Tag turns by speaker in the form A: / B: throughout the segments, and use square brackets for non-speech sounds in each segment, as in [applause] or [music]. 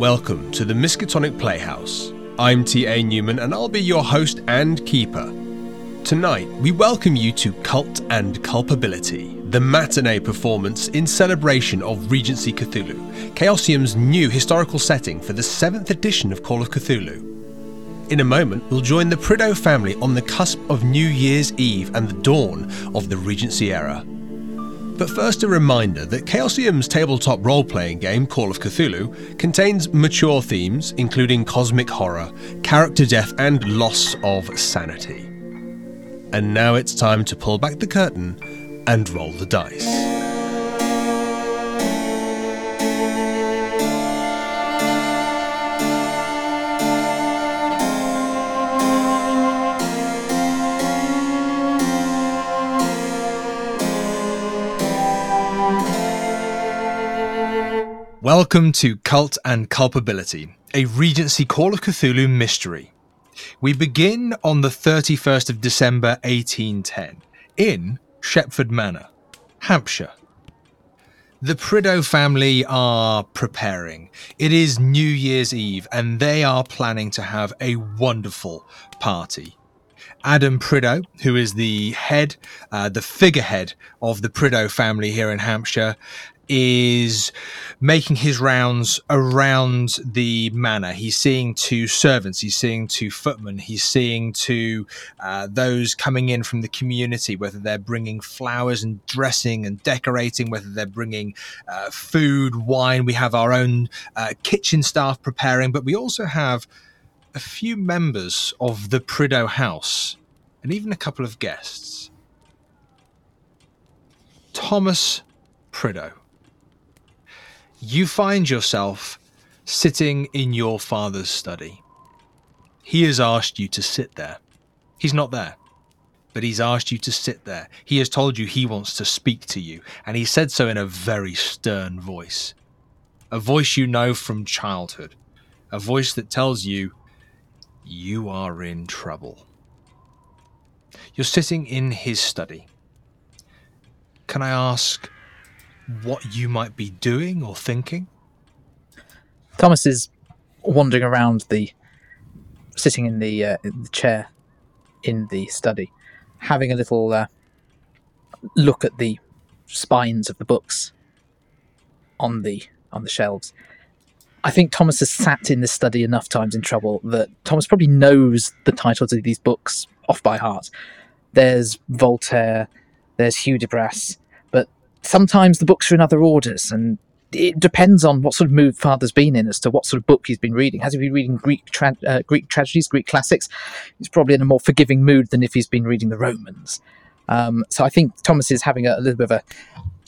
A: Welcome to the Miskatonic Playhouse. I'm T.A. Newman and I'll be your host and keeper. Tonight, we welcome you to Cult and Culpability, the matinee performance in celebration of Regency Cthulhu, Chaosium's new historical setting for the 7th edition of Call of Cthulhu. In a moment, we'll join the Prideaux family on the cusp of New Year's Eve and the dawn of the Regency era. But first, a reminder that Chaosium's tabletop role playing game, Call of Cthulhu, contains mature themes, including cosmic horror, character death, and loss of sanity. And now it's time to pull back the curtain and roll the dice. Welcome to Cult and Culpability, a Regency Call of Cthulhu mystery. We begin on the 31st of December 1810 in Shepford Manor, Hampshire. The Prideaux family are preparing. It is New Year's Eve and they are planning to have a wonderful party. Adam Prideaux, who is the head, uh, the figurehead of the Prideaux family here in Hampshire, is making his rounds around the manor. He's seeing to servants, he's seeing to footmen, he's seeing to uh, those coming in from the community, whether they're bringing flowers and dressing and decorating, whether they're bringing uh, food, wine. We have our own uh, kitchen staff preparing, but we also have a few members of the Prideaux house and even a couple of guests. Thomas Prideaux you find yourself sitting in your father's study. He has asked you to sit there. He's not there, but he's asked you to sit there. He has told you he wants to speak to you, and he said so in a very stern voice. A voice you know from childhood. A voice that tells you you are in trouble. You're sitting in his study. Can I ask what you might be doing or thinking?
B: Thomas is wandering around the, sitting in the, uh, in the chair in the study, having a little uh, look at the spines of the books on the on the shelves. I think Thomas has sat in this study enough times in trouble that Thomas probably knows the titles of these books off by heart. There's Voltaire, there's Hugh de Hudibras, sometimes the books are in other orders and it depends on what sort of mood father's been in as to what sort of book he's been reading. Has he been reading Greek tra- uh, Greek tragedies, Greek classics? He's probably in a more forgiving mood than if he's been reading the Romans. Um, so I think Thomas is having a, a, little bit of a,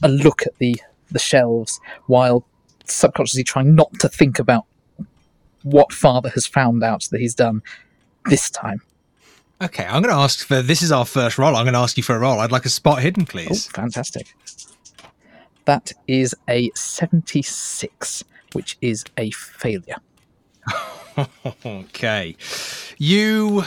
B: a look at the the shelves while subconsciously trying not to think about what father has found out that he's done this time.
A: Okay, I'm going to ask for this is our first roll. I'm going to ask you for a roll. I'd like a spot hidden, please.
B: Oh, fantastic. That is a 76, which is a failure. [laughs]
A: okay. You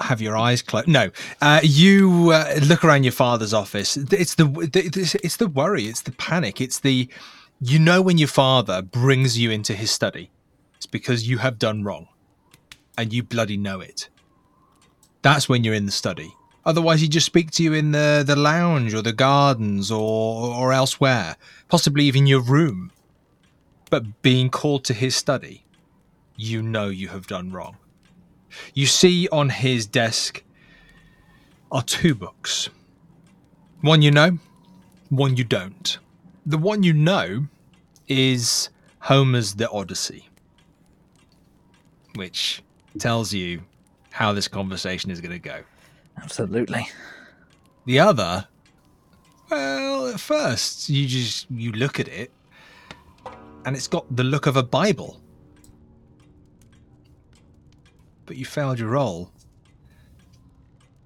A: have your eyes closed. No, uh, you uh, look around your father's office. It's the it's the worry. It's the panic. It's the you know when your father brings you into his study, it's because you have done wrong, and you bloody know it. That's when you're in the study. Otherwise, he'd just speak to you in the, the lounge or the gardens or, or elsewhere, possibly even your room. But being called to his study, you know you have done wrong. You see on his desk are two books one you know, one you don't. The one you know is Homer's The Odyssey, which tells you how this conversation is going to go.
B: Absolutely.
A: The other, well, at first you just you look at it, and it's got the look of a Bible, but you failed your roll.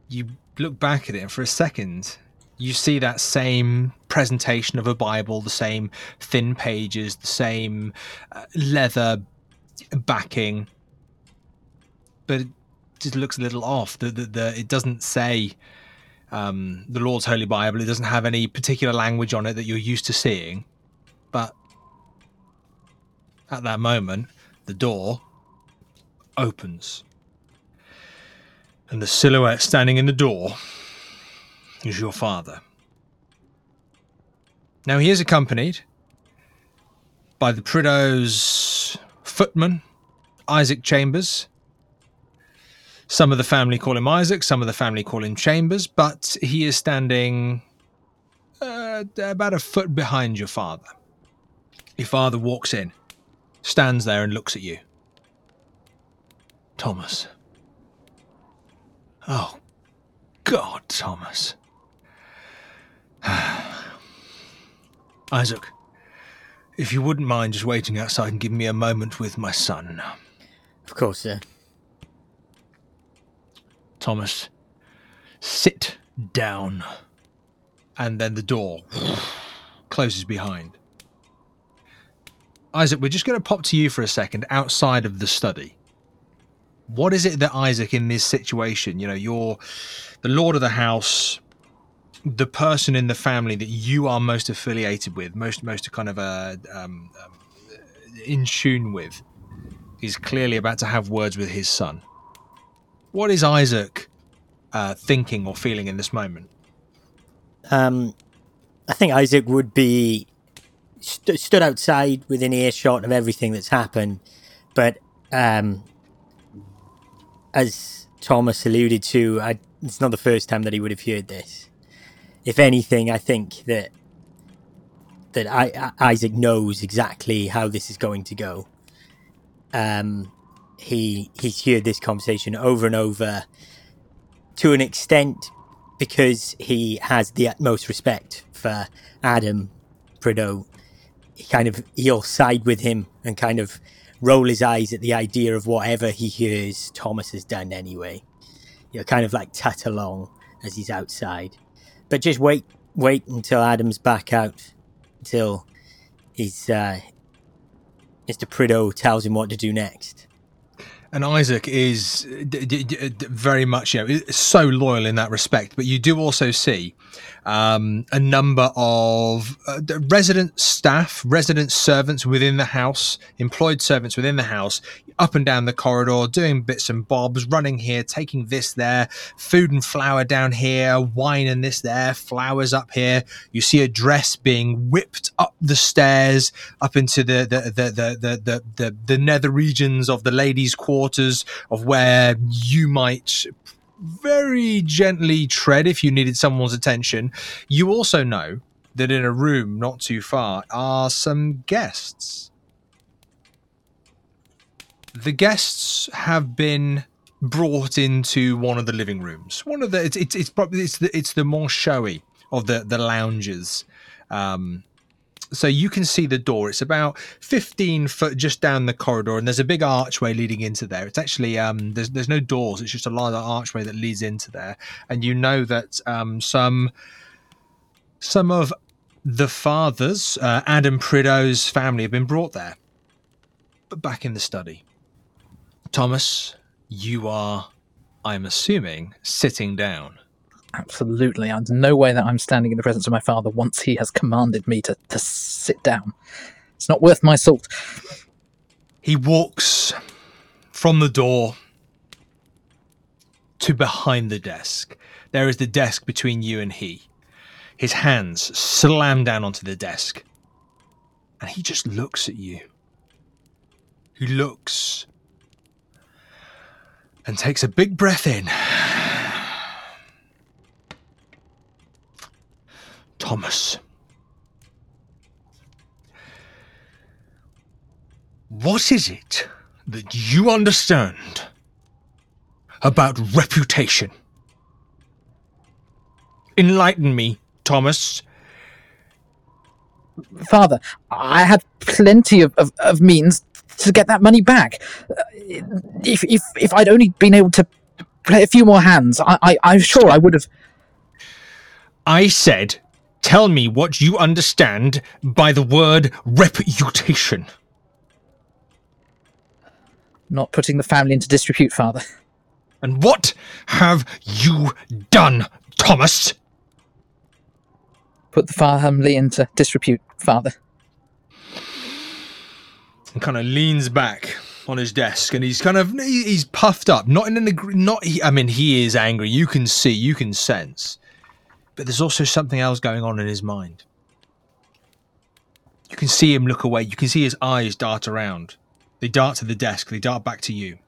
A: You look back at it, and for a second, you see that same presentation of a Bible, the same thin pages, the same uh, leather backing, but just looks a little off. The, the, the it doesn't say um, the Lord's Holy Bible. It doesn't have any particular language on it that you're used to seeing. But At that moment, the door opens. And the silhouette standing in the door is your father. Now, he is accompanied by the Prideaux's footman, Isaac Chambers. Some of the family call him Isaac, some of the family call him Chambers, but he is standing uh, about a foot behind your father. Your father walks in, stands there, and looks at you. Thomas. Oh, God, Thomas. [sighs] Isaac, if you wouldn't mind just waiting outside and giving me a moment with my son.
C: Of course, sir.
A: Thomas, sit down. And then the door closes behind. Isaac, we're just going to pop to you for a second outside of the study. What is it that Isaac, in this situation, you know, you're the lord of the house, the person in the family that you are most affiliated with, most most kind of uh, um, um, in tune with, is clearly about to have words with his son. What is Isaac uh, thinking or feeling in this moment?
C: Um, I think Isaac would be st- stood outside within earshot of everything that's happened, but um, as Thomas alluded to, I, it's not the first time that he would have heard this. If anything, I think that that I, I, Isaac knows exactly how this is going to go. Um, he he's heard this conversation over and over to an extent because he has the utmost respect for Adam Prideaux. He kind of he'll side with him and kind of roll his eyes at the idea of whatever he hears Thomas has done anyway. Know, kind of like tut along as he's outside. But just wait, wait until Adam's back out, until he's uh, Mr. Prideaux tells him what to do next.
A: And Isaac is d- d- d- very much, you know, so loyal in that respect. But you do also see um, a number of uh, resident staff, resident servants within the house, employed servants within the house, up and down the corridor, doing bits and bobs, running here, taking this there, food and flour down here, wine and this there, flowers up here. You see a dress being whipped up the stairs, up into the the the the the the, the, the nether regions of the ladies' quarters, of where you might very gently tread if you needed someone's attention. You also know that in a room not too far are some guests. The guests have been brought into one of the living rooms. One of the it's it's, it's probably it's the it's the more showy of the the lounges. Um, so you can see the door. It's about 15 foot just down the corridor, and there's a big archway leading into there. It's actually um, there's there's no doors. It's just a large archway that leads into there, and you know that um, some some of the fathers, uh, Adam Prideaux's family, have been brought there, but back in the study. Thomas, you are, I'm assuming, sitting down.
B: Absolutely. There's no way that I'm standing in the presence of my father once he has commanded me to, to sit down. It's not worth my salt.
A: He walks from the door to behind the desk. There is the desk between you and he. His hands slam down onto the desk. And he just looks at you. He looks and takes a big breath in. Thomas. What is it that you understand about reputation? Enlighten me, Thomas.
B: Father, I had plenty of, of, of means to get that money back. Uh, If, if, if I'd only been able to play a few more hands, I, I, I'm sure I would have.
A: I said, tell me what you understand by the word reputation.
B: Not putting the family into disrepute, Father.
A: And what have you done, Thomas?
B: Put the family into disrepute, Father.
A: And kind of leans back on his desk, and he's kind of he's puffed up. Not in an agree- not. He, I mean, he is angry. You can see, you can sense, but there's also something else going on in his mind. You can see him look away. You can see his eyes dart around. They dart to the desk. They dart back to you.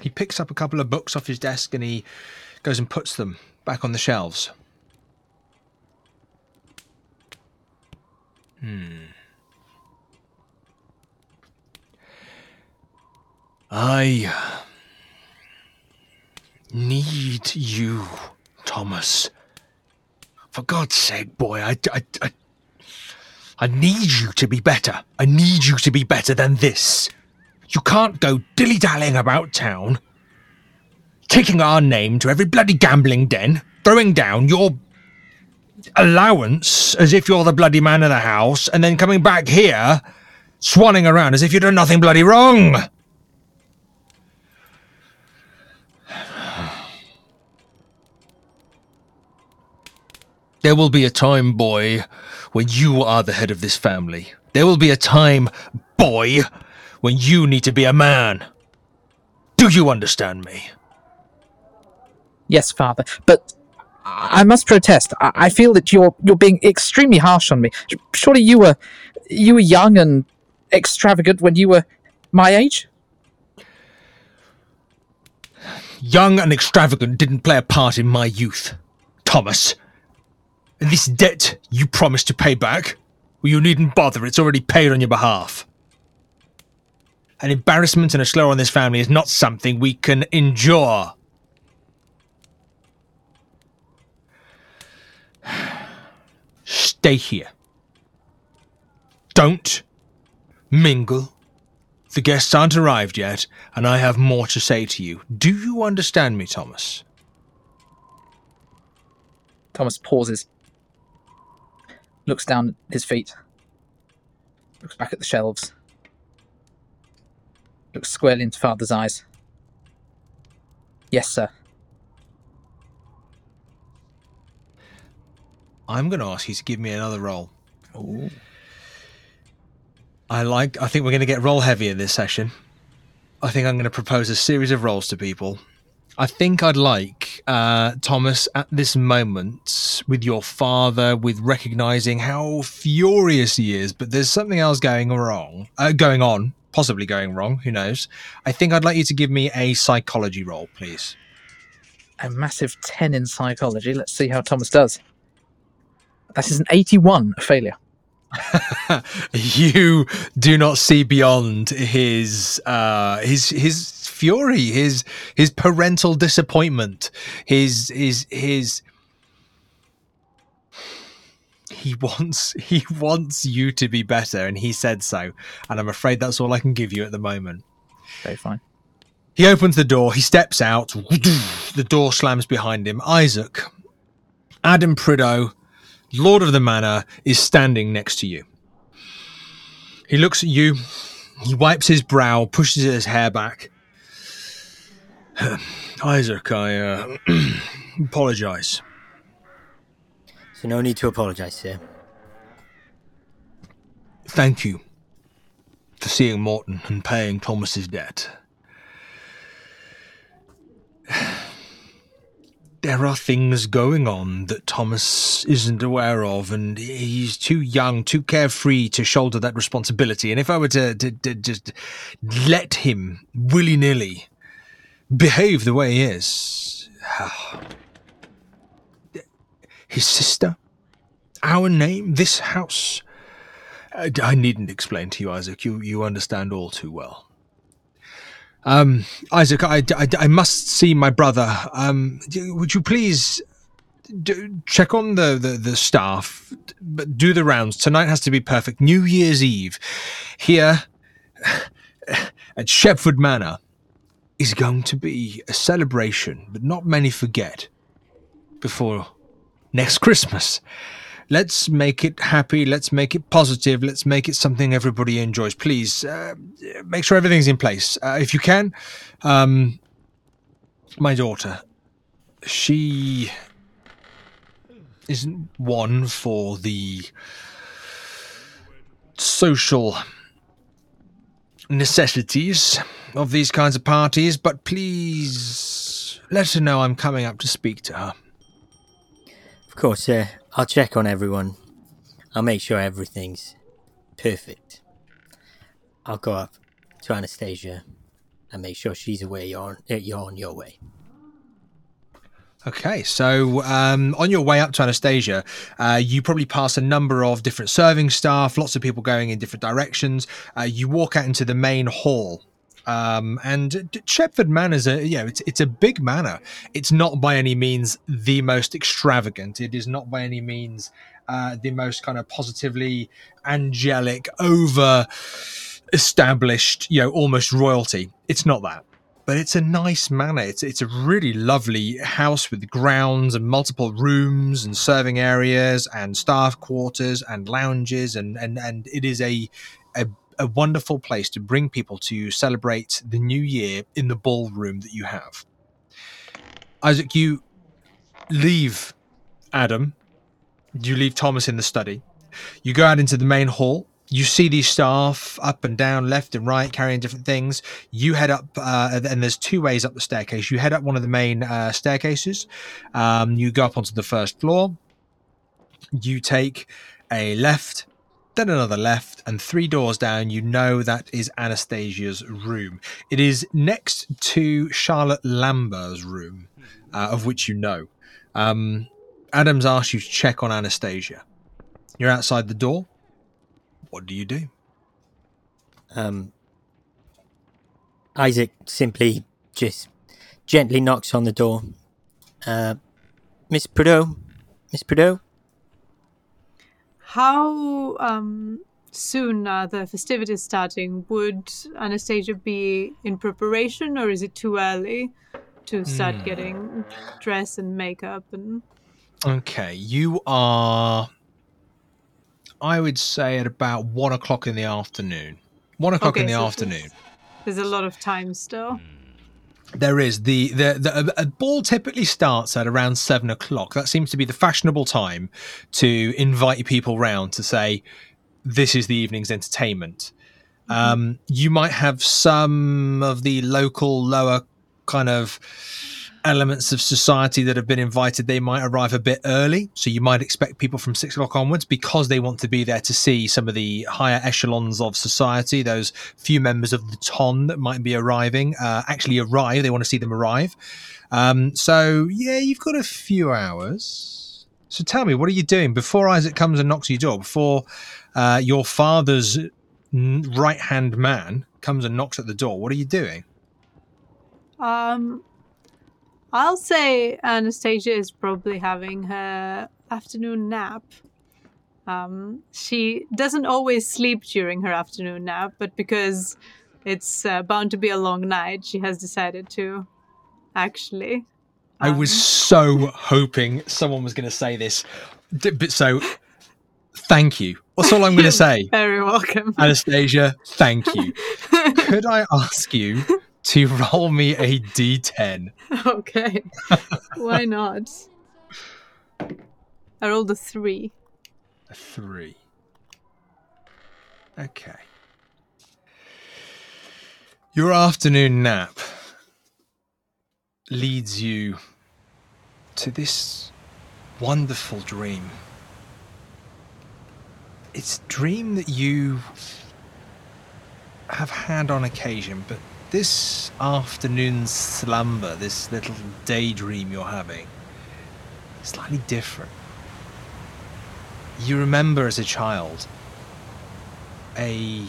A: He picks up a couple of books off his desk and he goes and puts them back on the shelves. Hmm. I uh, need you, Thomas. For God's sake, boy, I, I, I, I need you to be better. I need you to be better than this. You can't go dilly dallying about town, taking our name to every bloody gambling den, throwing down your allowance as if you're the bloody man of the house, and then coming back here, swanning around as if you've done nothing bloody wrong. There will be a time, boy, when you are the head of this family. There will be a time, boy, when you need to be a man. Do you understand me?
B: Yes, father, but I must protest. I I feel that you're you're being extremely harsh on me. Surely you were you were young and extravagant when you were my age.
A: Young and extravagant didn't play a part in my youth, Thomas. And this debt you promised to pay back, well, you needn't bother, it's already paid on your behalf. An embarrassment and a slur on this family is not something we can endure. Stay here. Don't mingle. The guests aren't arrived yet, and I have more to say to you. Do you understand me, Thomas?
B: Thomas pauses, looks down at his feet, looks back at the shelves, looks squarely into father's eyes. Yes, sir.
A: I'm going to ask you to give me another roll. I like. I think we're going to get roll heavy in this session. I think I'm going to propose a series of rolls to people. I think I'd like uh, Thomas at this moment with your father, with recognizing how furious he is, but there's something else going wrong, uh, going on, possibly going wrong. Who knows? I think I'd like you to give me a psychology roll, please.
B: A massive 10 in psychology. Let's see how Thomas does. That is an 81, a failure. [laughs]
A: you do not see beyond his uh his his fury his his parental disappointment his his his he wants he wants you to be better and he said so and i'm afraid that's all i can give you at the moment
B: Okay, fine.
A: he opens the door he steps out the door slams behind him isaac adam prideaux lord of the manor is standing next to you he looks at you. He wipes his brow, pushes his hair back. [sighs] Isaac, I uh, [clears throat] apologize.
C: So no need to apologise, sir.
A: Thank you for seeing Morton and paying Thomas's debt. There are things going on that Thomas isn't aware of, and he's too young, too carefree to shoulder that responsibility. And if I were to, to, to just let him willy nilly behave the way he is, [sighs] his sister, our name, this house, I, needn't explain to you, Isaac. You you understand all too well. Um, Isaac, I, I, I must see my brother. Um, would you please do, check on the, the, the staff, but do the rounds. Tonight has to be perfect. New Year's Eve here [sighs] at Shepford Manor is going to be a celebration that not many forget before next Christmas. Let's make it happy. Let's make it positive. Let's make it something everybody enjoys. Please uh, make sure everything's in place. Uh, if you can, um, my daughter, she isn't one for the social necessities of these kinds of parties, but please let her know I'm coming up to speak to her.
C: Course, uh, I'll check on everyone. I'll make sure everything's perfect. I'll go up to Anastasia and make sure she's aware you're on, uh, you're on your way.
A: Okay, so um, on your way up to Anastasia, uh, you probably pass a number of different serving staff, lots of people going in different directions. Uh, you walk out into the main hall. Um, and Shepford Manor is a, you know, it's, it's a big manor. It's not by any means the most extravagant. It is not by any means uh, the most kind of positively angelic, over established, you know, almost royalty. It's not that but it's a nice manor. It's it's a really lovely house with grounds and multiple rooms and serving areas and staff quarters and lounges and and and it is a a, a wonderful place to bring people to celebrate the new year in the ballroom that you have. Isaac, you leave Adam. You leave Thomas in the study. You go out into the main hall you see these staff up and down, left and right, carrying different things. You head up, uh, and there's two ways up the staircase. You head up one of the main uh, staircases. Um, you go up onto the first floor. You take a left, then another left, and three doors down. You know that is Anastasia's room. It is next to Charlotte Lambert's room, uh, of which you know. Um, Adams asked you to check on Anastasia. You're outside the door what do you do?
C: Um, Isaac simply just gently knocks on the door. Uh, Miss Prideaux? Miss Prideaux?
D: How um, soon are the festivities starting? Would Anastasia be in preparation, or is it too early to start mm. getting dress and makeup and?
A: Okay, you are I would say at about one o'clock in the afternoon. One o'clock okay, in the so afternoon.
D: There's a lot of time still.
A: There is the the, the a ball typically starts at around seven o'clock. That seems to be the fashionable time to invite people round to say this is the evening's entertainment. Um, you might have some of the local lower kind of elements of society that have been invited, they might arrive a bit early. So you might expect people from six o'clock onwards because they want to be there to see some of the higher echelons of society. Those few members of the ton that might be arriving uh, actually arrive. They want to see them arrive. Um, so yeah, you've got a few hours. So tell me, what are you doing before Isaac comes and knocks your door? Before uh, your father's right hand man comes and knocks at the door? What are you doing?
D: Um, I'll say Anastasia is probably having her afternoon nap. Um, she doesn't always sleep during her afternoon nap, but because it's uh, bound to be a long night, she has decided to actually.
A: Um, I was um, so hoping someone was going to say this. But so, thank you. That's all I'm going [laughs] to say?
D: Very welcome.
A: Anastasia, thank you. [laughs] Could I ask you to [laughs] roll me a d10. [laughs]
D: Okay. Why not? I rolled a three.
A: A three. Okay. Your afternoon nap leads you to this wonderful dream. It's a dream that you have had on occasion, but this afternoon slumber, this little daydream you're having, slightly different. You remember as a child a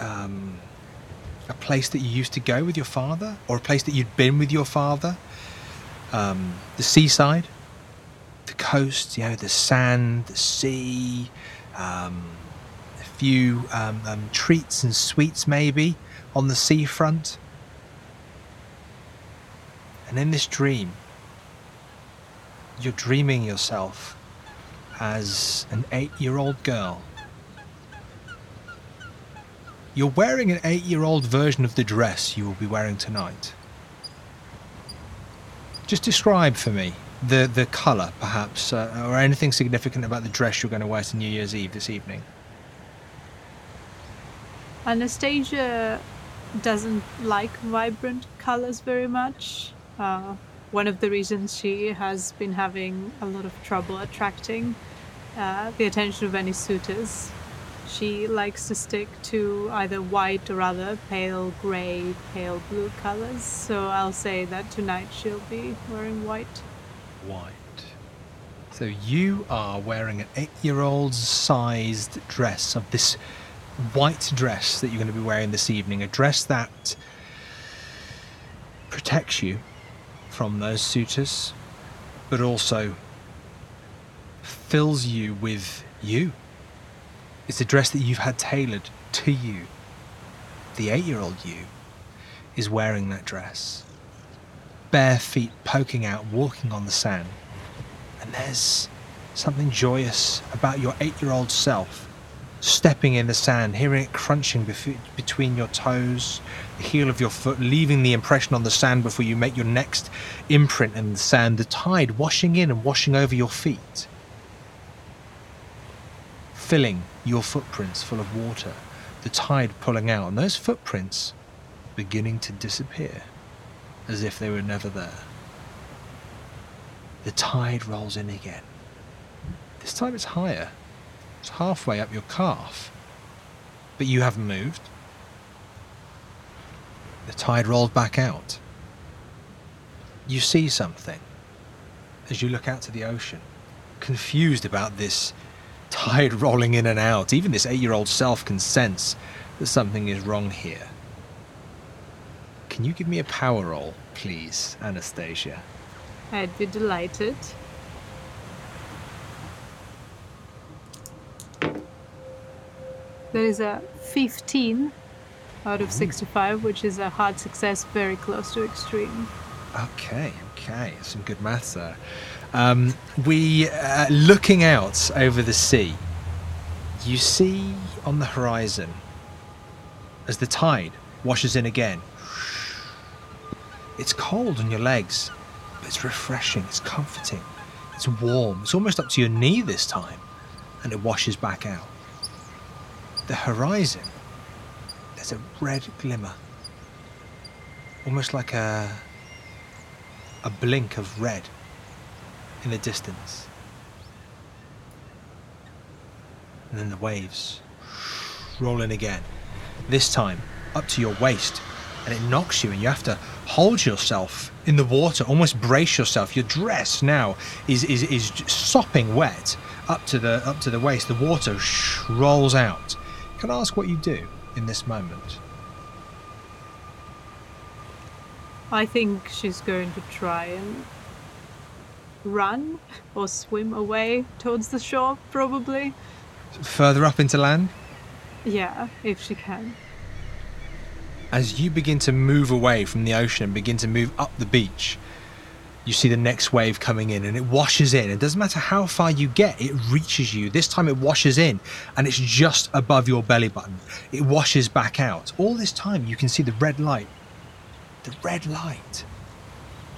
A: um, a place that you used to go with your father, or a place that you'd been with your father. Um, the seaside, the coast, you know, the sand, the sea, um, a few um, um, treats and sweets, maybe on the seafront. And in this dream, you're dreaming yourself as an eight year old girl. You're wearing an eight year old version of the dress you will be wearing tonight. Just describe for me the, the colour, perhaps, uh, or anything significant about the dress you're going to wear to New Year's Eve this evening.
D: Anastasia doesn't like vibrant colors very much. Uh, one of the reasons she has been having a lot of trouble attracting uh, the attention of any suitors. She likes to stick to either white or other pale grey, pale blue colors. So I'll say that tonight she'll be wearing white.
A: White. So you are wearing an eight-year-old sized dress of this white dress that you're going to be wearing this evening. A dress that protects you from those suitors, but also fills you with you. It's a dress that you've had tailored to you. The eight year old you is wearing that dress, bare feet poking out, walking on the sand. And there's something joyous about your eight year old self stepping in the sand, hearing it crunching bef- between your toes, the heel of your foot, leaving the impression on the sand before you make your next imprint in the sand, the tide washing in and washing over your feet, filling your footprints full of water, the tide pulling out, and those footprints beginning to disappear as if they were never there. The tide rolls in again. This time it's higher. It's halfway up your calf. But you haven't moved. The tide rolls back out. You see something as you look out to the ocean, confused about this tide [laughs] rolling in and out. Even this eight year old self can sense that something is wrong here. Can you give me a power roll, please, Anastasia?
D: I'd be delighted. There is a 15 out of 65, which is a hard success, very close to extreme.
A: Okay, okay, some good maths there. Um, we uh, looking out over the sea. You see on the horizon as the tide washes in again. It's cold on your legs, but it's refreshing. It's comforting. It's warm. It's almost up to your knee this time, and it washes back out. The horizon. There's a red glimmer, almost like a a blink of red in the distance. And then the waves roll in again. This time up to your waist, and it knocks you, and you have to hold yourself in the water, almost brace yourself. Your dress now is is, is sopping wet up to the up to the waist. The water rolls out. Can I ask what you do in this moment?
D: I think she's going to try and run or swim away towards the shore, probably.
A: Further up into land?
D: Yeah, if she can.
A: As you begin to move away from the ocean and begin to move up the beach, you see the next wave coming in and it washes in. It doesn't matter how far you get, it reaches you. This time it washes in and it's just above your belly button. It washes back out. All this time you can see the red light. The red light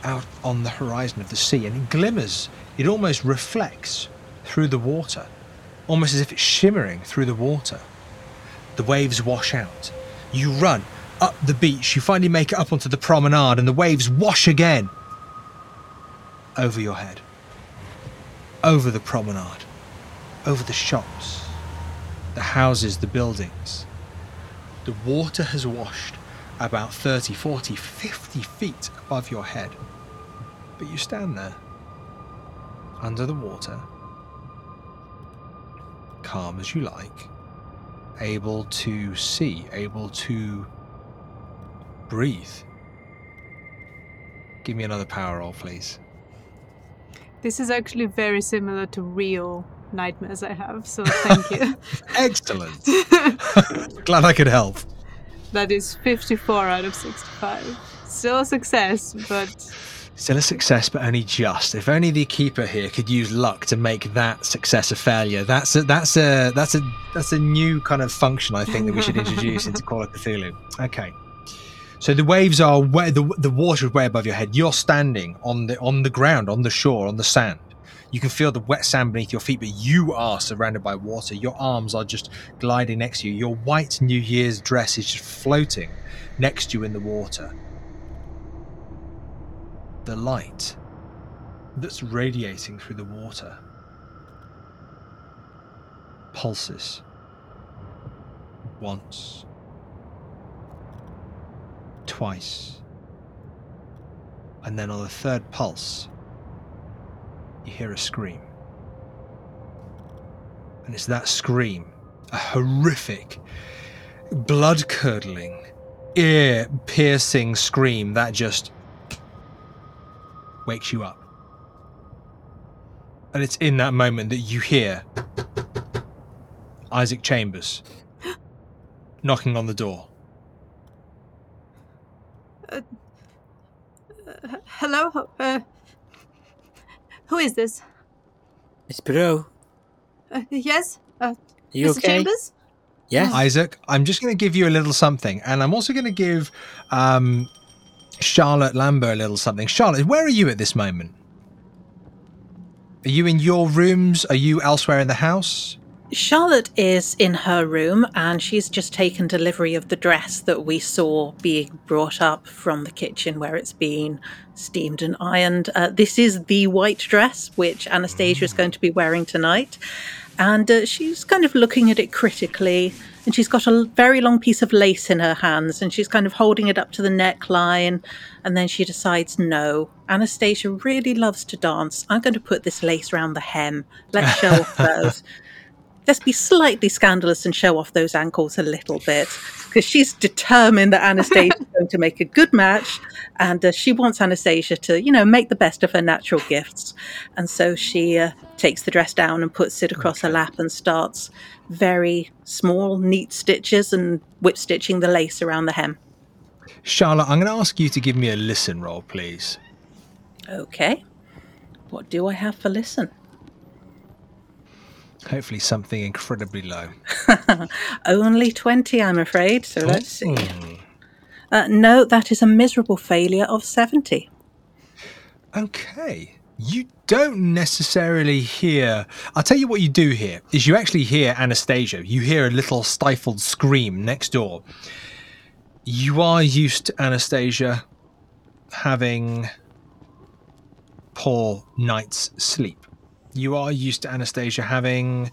A: out on the horizon of the sea and it glimmers. It almost reflects through the water, almost as if it's shimmering through the water. The waves wash out. You run up the beach. You finally make it up onto the promenade and the waves wash again over your head, over the promenade, over the shops, the houses, the buildings. The water has washed about 30, 40, 50 feet above your head. But you stand there, under the water, calm as you like, able to see, able to breathe. Give me another power roll, please.
D: This is actually very similar to real nightmares I have, so thank you. [laughs]
A: Excellent. [laughs] Glad I could help.
D: that is 54 out of 65. Still a success, but
A: Still a success, but only just. If only the keeper here could use luck to make that success a failure. That's a that's a that's a that's a new kind of function I think that we should introduce into [laughs] Call of Cthulhu. Okay. So the waves are way, the the water is way above your head. You're standing on the on the ground, on the shore, on the sand. You can feel the wet sand beneath your feet, but you are surrounded by water. Your arms are just gliding next to you. Your white New Year's dress is just floating next to you in the water. The light that's radiating through the water pulses once, twice, and then on the third pulse, you hear a scream. And it's that scream, a horrific, blood curdling, ear piercing scream that just wakes you up. And it's in that moment that you hear Isaac Chambers [gasps] knocking on the door.
D: Hello? Uh, who is this?
C: Miss Prideaux,
D: Uh, yes? Uh,
C: you
D: Mr.
C: okay?
D: Chambers?
C: Yes.
A: Isaac, I'm just going to give you a little something, and I'm also going to give um, Charlotte Lambert a little something. Charlotte, where are you at this moment? Are you in your rooms? Are you elsewhere in the house?
E: Charlotte is in her room and she's just taken delivery of the dress that we saw being brought up from the kitchen where it's been steamed and ironed. Uh, this is the white dress which Anastasia is going to be wearing tonight. And uh, she's kind of looking at it critically. And she's got a very long piece of lace in her hands and she's kind of holding it up to the neckline. And then she decides, no, Anastasia really loves to dance. I'm going to put this lace around the hem. Let's show off [laughs] those let's be slightly scandalous and show off those ankles a little bit because she's determined that Anastasia is going to make a good match and uh, she wants Anastasia to, you know, make the best of her natural gifts. And so she uh, takes the dress down and puts it across her lap and starts very small, neat stitches and whip stitching the lace around the hem.
A: Charlotte, I'm going to ask you to give me a listen roll, please.
E: Okay. What do I have for listen?
A: Hopefully, something incredibly low. [laughs]
E: Only 20, I'm afraid. So let's see. Uh, no, that is a miserable failure of 70.
A: Okay. You don't necessarily hear. I'll tell you what you do hear is you actually hear Anastasia. You hear a little stifled scream next door. You are used to Anastasia having poor night's sleep. You are used to Anastasia having,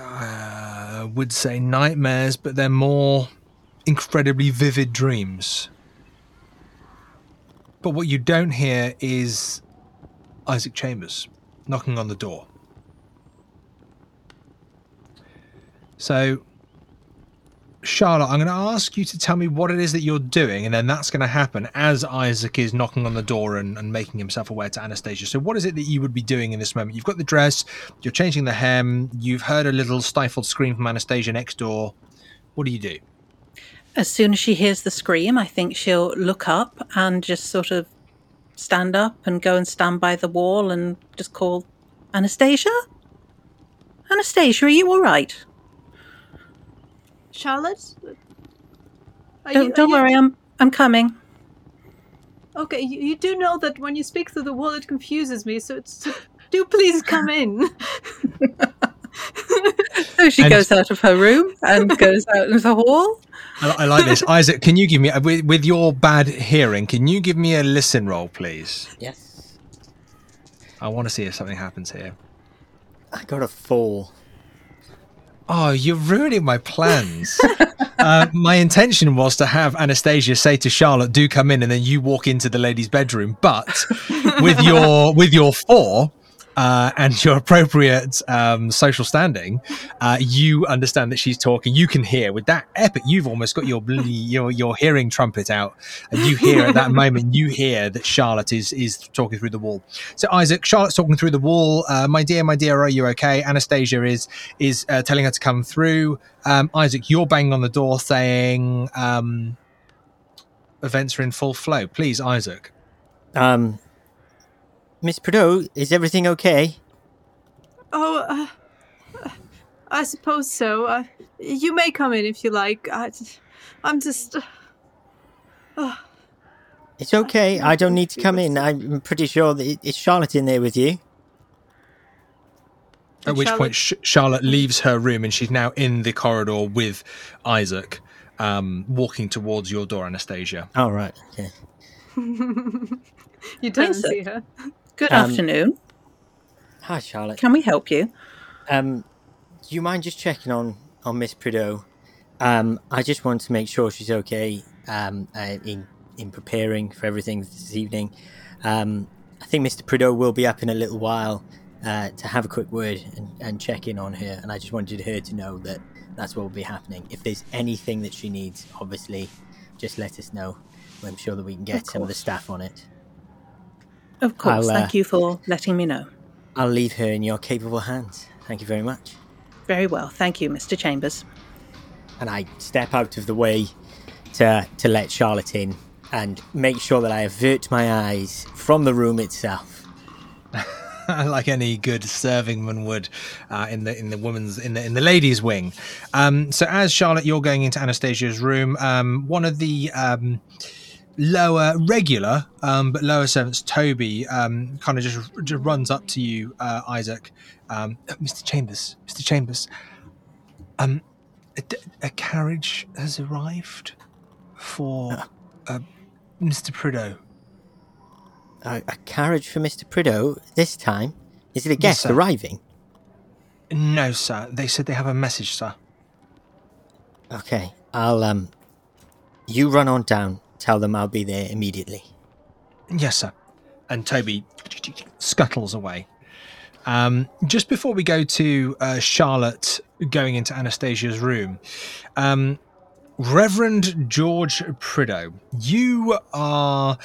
A: uh, would say nightmares, but they're more incredibly vivid dreams. But what you don't hear is Isaac Chambers knocking on the door. So, Charlotte, I'm going to ask you to tell me what it is that you're doing, and then that's going to happen as Isaac is knocking on the door and, and making himself aware to Anastasia. So, what is it that you would be doing in this moment? You've got the dress, you're changing the hem, you've heard a little stifled scream from Anastasia next door. What do you do?
E: As soon as she hears the scream, I think she'll look up and just sort of stand up and go and stand by the wall and just call Anastasia? Anastasia, are you all right?
D: Charlotte? Are
E: Don't,
D: you-
E: don't
D: are you-
E: worry, I'm I'm coming.
D: Okay, you, you do know that when you speak through the wall, it confuses me, so it's. So [laughs] do please come in. [laughs]
E: So she
A: And-
E: goes out of her room and [laughs] goes out into the hall.
A: I, I like this. Isaac, can you give me, with, with your bad hearing, can you give me a listen roll, please?
C: Yes.
A: I want to see if something happens here.
C: I got a four.
A: Oh, you're ruining my plans. uh, my intention was to have Anastasia say to Charlotte, "Do come in," and then you walk into the lady's bedroom. But with your with your four uh, and your appropriate um, social standing, uh, you understand that she's talking. You can hear with that epic. You've almost got your your your hearing trumpet out, and you hear at that moment. You hear that Charlotte is is talking through the wall. So Isaac, Charlotte's talking through the wall. Uh, my dear, my dear, are you okay? Anastasia is is uh, telling her to come through. Um, Isaac, you're banging on the door saying um, events are in full flow. Please, Isaac.
C: Um, Miss Prideaux, is everything okay?
D: Oh, uh, I suppose so. Uh, you may come in if you like. I, I'm just. Uh,
C: It's okay. I don't need to come in. I'm pretty sure that it's Charlotte in there with you.
A: At which
D: Charlotte-
A: point Sh- Charlotte leaves her room and she's now in the corridor with Isaac, um, walking towards your door, Anastasia.
C: All right. Okay. [laughs]
D: You don't
E: Isaac.
D: see her.
E: Good
C: Um,
E: afternoon.
C: Hi, Charlotte.
E: Can we help you?
C: Um, do you mind just checking on on Miss Prideaux? Um, I just want to make sure she's okay. Um, uh, in in preparing for everything this evening. Um, I think Mr. Prideaux will be up in a little while uh, to have a quick word and, and check in on her. And I just wanted her to know that that's what will be happening. If there's anything that she needs, obviously, just let us know. I'm sure that we can get some of the staff on it.
E: Of course.
C: I'll, uh,
E: Thank you for letting me know.
C: I'll leave her in your capable hands. Thank you very much.
E: Very well. Thank you, Mr. Chambers.
C: and I step out of the way to to let Charlotte in and make sure that I avert my eyes from the room itself. [laughs]
A: like any good servingman would uh, in the in the woman's in the in the ladies' wing. Um, so as Charlotte, you're going into Anastasia's room. Um, one of the um, lower regular um, but lower servants, Toby, um, kind of just just runs up to you, uh, Isaac, um, [gasps] Mr. Chambers, Mr. Chambers. Um, a, a carriage has arrived for uh, Mr. Prideaux.
C: A, a carriage for Mister Prideaux this time. Is it a guest
A: sir.
C: arriving?
A: No, sir. They said they have a message, sir.
C: Okay, I'll um. You run on down. Tell them I'll be there immediately.
A: Yes, sir. And Toby scuttles away. Um, just before we go to uh, Charlotte going into Anastasia's room, um, Reverend George Prideaux, you are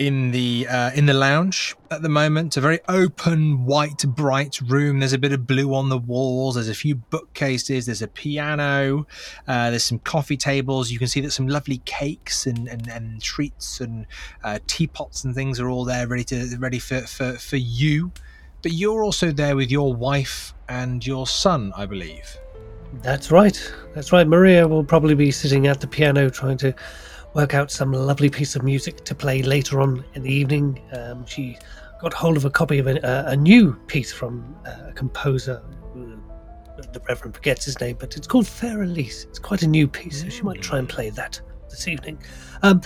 A: in the uh, in the lounge at the moment. A very open, white, bright room. There's a bit of blue on the walls. There's a few bookcases. There's a piano. Uh, there's some coffee tables. You can see that some lovely cakes and, and, and treats and uh, teapots and things are all there, ready to ready for, for for you. But you're also there with your wife and your son, I believe.
F: That's right. That's right. Maria will probably be sitting at the piano trying to work out some lovely piece of music to play later on in the evening. Um, she got hold of a copy of a, a, new piece from uh, a composer. uh, The Reverend forgets his name, but it's called Für Elise. It's quite a new piece, so she might try and play that this evening. Um,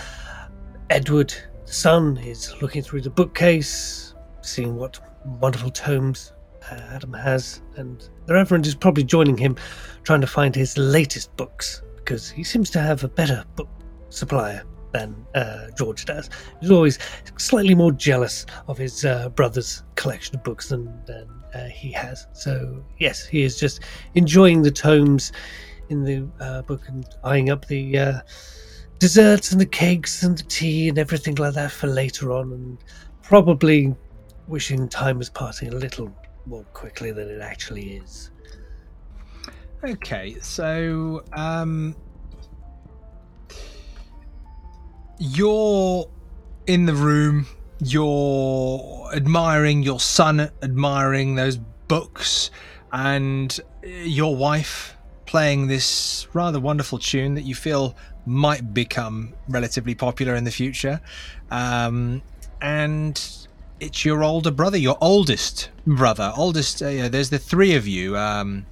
F: Edward, the son, is looking through the bookcase, seeing what wonderful tomes uh, Adam has, and the Reverend is probably joining him, trying to find his latest books because he seems to have a better book supplier than uh, George does. He's always slightly more jealous of his uh, brother's collection of books than, than uh, he has. So yes, he is just enjoying the tomes in the uh, book and eyeing up the uh, desserts and the cakes and the tea and everything like that for later on, and probably wishing time was passing a little more quickly than it actually is.
A: Okay, so um you're in the room, you're admiring your son admiring those books and your wife playing this rather wonderful tune that you feel might become relatively popular in the future. Um and it's your older brother, your oldest brother, oldest. Uh, yeah, there's the three of you. Um,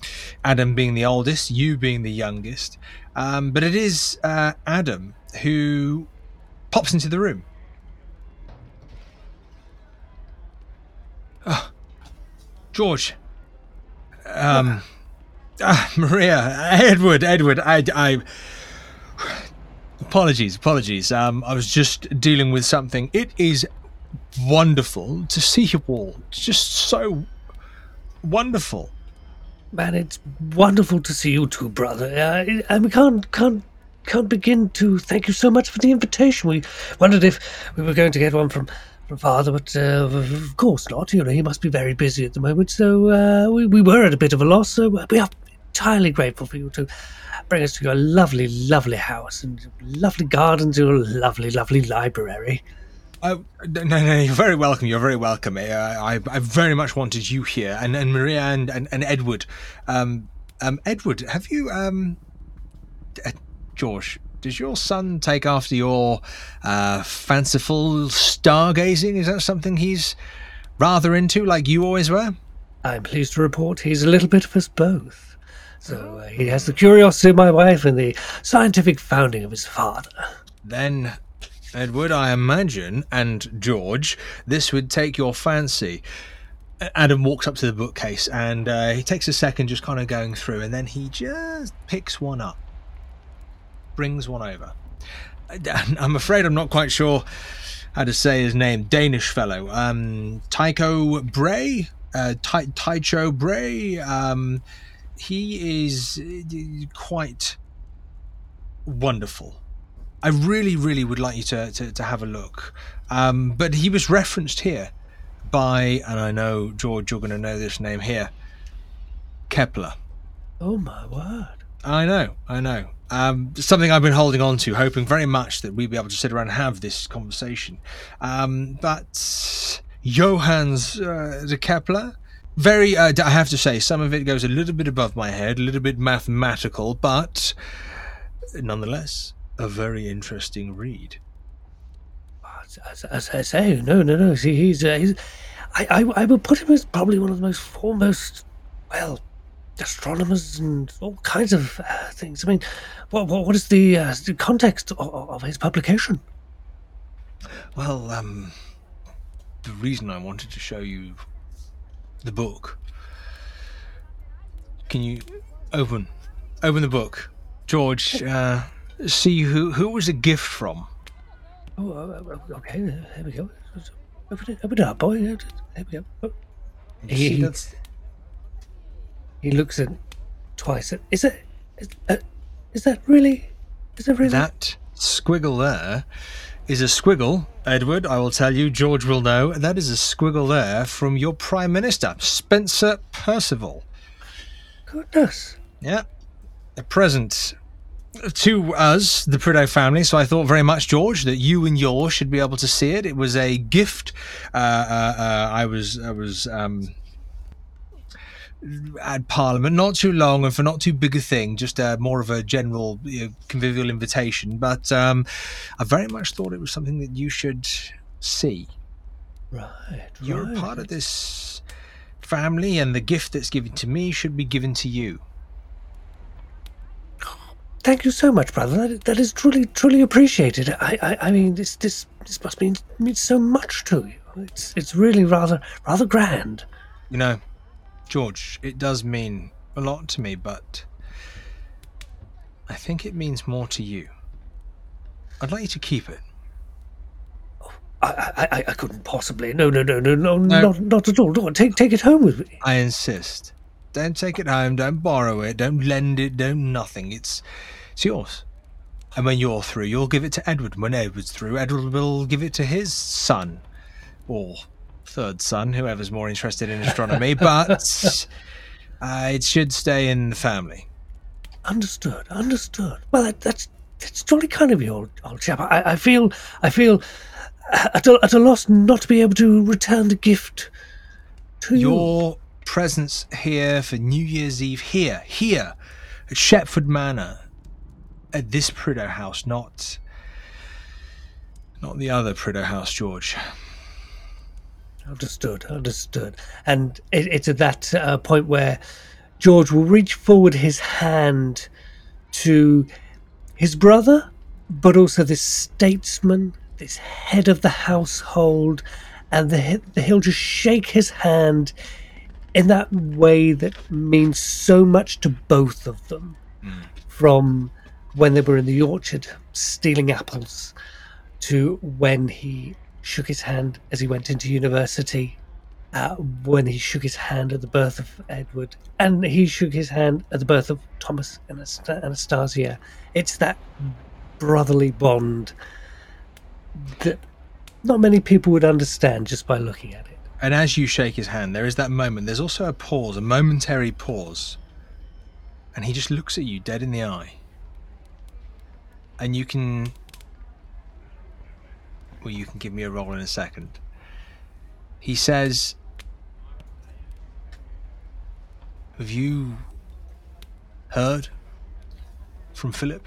A: Adam being the oldest, you being the youngest. Um, but it is uh, Adam who pops into the room. Oh, George. Um, ah, Maria, Edward, Edward. I, I. Apologies, apologies. Um, I was just dealing with something. It is wonderful to see you all. It's just so wonderful.
F: Man, it's wonderful to see you too, brother. And we can't can't can't begin to thank you so much for the invitation. We wondered if we were going to get one from from father, but uh, of course not. You know, he must be very busy at the moment. So uh, we we were at a bit of a loss. So we are entirely grateful for you to bring us to your lovely, lovely house and lovely gardens, and your lovely, lovely library.
A: Oh, no, no, you're very welcome. You're very welcome. Uh, I, I very much wanted you here, and, and Maria and, and, and Edward. Um, um, Edward, have you, um, uh, George, Does your son take after your uh, fanciful stargazing? Is that something he's rather into, like you always were?
F: I'm pleased to report he's a little bit of us both. So uh, he has the curiosity of my wife and the scientific founding of his father.
A: Then, Edward, I imagine, and George, this would take your fancy. Adam walks up to the bookcase and uh, he takes a second just kind of going through, and then he just picks one up, brings one over. I'm afraid I'm not quite sure how to say his name. Danish fellow, um, Tycho Brahe, uh, Ty- Tycho Brahe. Um, he is uh, quite wonderful. I really, really would like you to, to, to have a look. Um, but he was referenced here by, and I know, George, you're going to know this name here Kepler.
F: Oh my word.
A: I know, I know. Um, something I've been holding on to, hoping very much that we'd be able to sit around and have this conversation. Um, but Johannes uh, de Kepler, very, uh, I have to say, some of it goes a little bit above my head, a little bit mathematical, but nonetheless, a very interesting read.
F: As, as, I say, no, no, no. See, he's, uh, he's I, I, I would put him as probably one of the most foremost, well, astronomers and all kinds of uh, things. I mean, what, what, what is the, uh, the context of, of his publication?
A: Well, um, the reason I wanted to show you the book. Can you open open the book, George? Uh, see who who was a gift from?
F: Oh, uh, uh, okay. There we go. Open it, open it up, boy. There we go. Oh. He-
A: see that's
F: He looks at twice. Is it? Is, uh, is that really? Is that really?
A: that squiggle there is a squiggle, Edward. I will tell you. George will know. That is a squiggle there from your Prime Minister, Spencer Perceval.
F: Goodness.
A: Yeah. A present to us, the Prideaux family. So I thought very much, George, that you and yours should be able to see it. It was a gift. Uh, uh, uh, I was, I was um, at Parliament not too long and for not too big a thing, just uh, more of a general you know, convivial invitation. But um, I very much thought it was something that you should see.
F: Right.
A: You're
F: right.
A: part of this family, and the gift that's given to me should be given to you.
F: Thank you so much, brother. That, that is truly, truly appreciated. I, I, I mean, this, this, this must mean mean so much to you. It's, it's really rather, rather grand.
A: You know, George, it does mean a lot to me, but I think it means more to you. I'd like you to keep it.
F: I, I, I, I couldn't possibly. No, no, no, no, no,
A: No.
F: not, not at all. Don't take, take it home with me.
A: I insist. Don't take it home, don't borrow it, don't lend it, don't nothing. It's it's yours. And when you're through, you'll give it to Edward. When Edward's through, Edward will give it to his son. Or third son, whoever's more interested in astronomy, [laughs] but uh, it should stay in the family.
F: Understood. Understood. Well, that, that's that's jolly kind of you, old, old chap. I, I feel, I feel at a, at a loss not to be able to return the gift to you.
A: Your presence here for New Year's Eve, here, here at Shepford Manor, at this Prideaux house, not not the other Prideaux house, George.
F: Understood, understood. And it, it's at that uh, point where George will reach forward his hand to his brother, but also this statesman, this head of the household, and the, the, he'll just shake his hand in that way that means so much to both of them. From when they were in the orchard stealing apples to when he shook his hand as he went into university, uh, when he shook his hand at the birth of Edward, and he shook his hand at the birth of Thomas and Anast- Anastasia. It's that brotherly bond that not many people would understand just by looking at it.
A: And as you shake his hand, there is that moment. There's also a pause, a momentary pause. And he just looks at you dead in the eye. And you can well, you can give me a roll in a second. He says, Have you heard from Philip?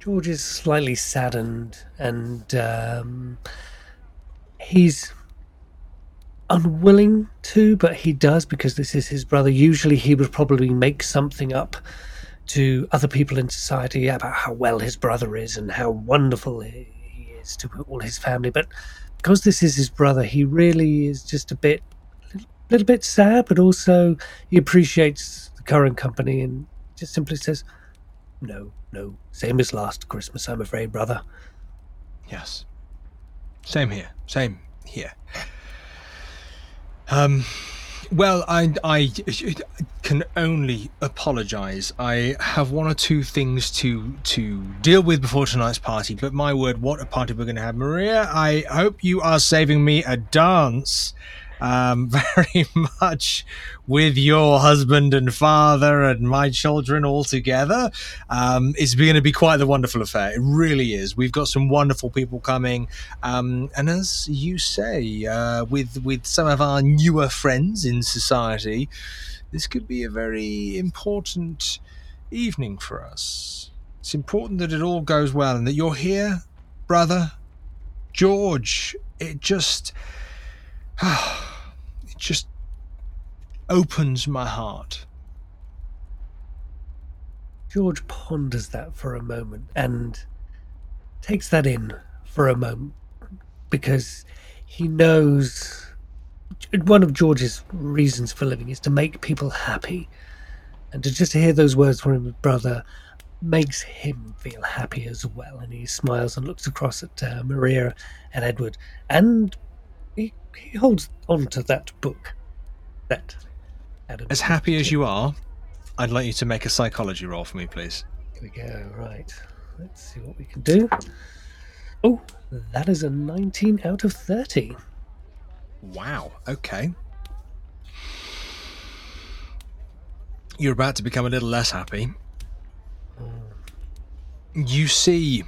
F: George is slightly saddened and um, he's unwilling to, but he does because this is his brother. Usually he would probably make something up to other people in society about how well his brother is and how wonderful he is to all his family. But because this is his brother, he really is just a bit, little, little bit sad, but also he appreciates the current company and just simply says, no, no, same as last Christmas, I'm afraid, brother.
A: Yes. Same here. Same here. Um, well, I, I can only apologise. I have one or two things to to deal with before tonight's party. But my word, what a party we're going to have, Maria! I hope you are saving me a dance um, [laughs] very much with your husband and father and my children all together. Um, it's going to be quite the wonderful affair. It really is. We've got some wonderful people coming, um, and as you say, uh, with with some of our newer friends in society, this could be a very important evening for us. It's important that it all goes well and that you're here, brother George. It just. [sighs] it just opens my heart.
F: George ponders that for a moment and takes that in for a moment because he knows one of George's reasons for living is to make people happy. And to just hear those words from his brother makes him feel happy as well. And he smiles and looks across at uh, Maria and Edward. And he, he holds on to that book. That Adam.
A: As happy as you are, I'd like you to make a psychology roll for me, please.
F: Here we go. Right. Let's see what we can do. Oh, that is a 19 out of 30.
A: Wow. Okay. You're about to become a little less happy. You see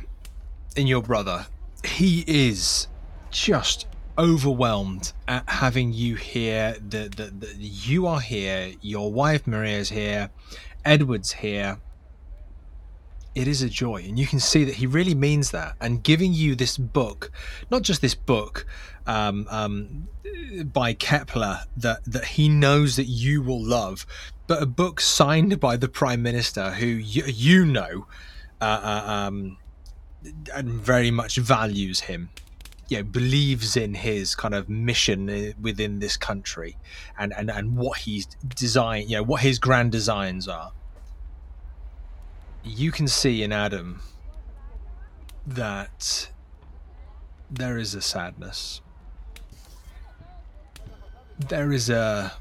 A: in your brother, he is just overwhelmed at having you here. That the, the you are here. Your wife Maria's here. Edward's here. It is a joy, and you can see that he really means that. And giving you this book, not just this book um, um, by Kepler that that he knows that you will love, but a book signed by the prime minister who you, you know uh, uh, um, and very much values him you know believes in his kind of mission uh, within this country and and and what he's designed you know what his grand designs are. You can see in adam that there is a sadness. There is a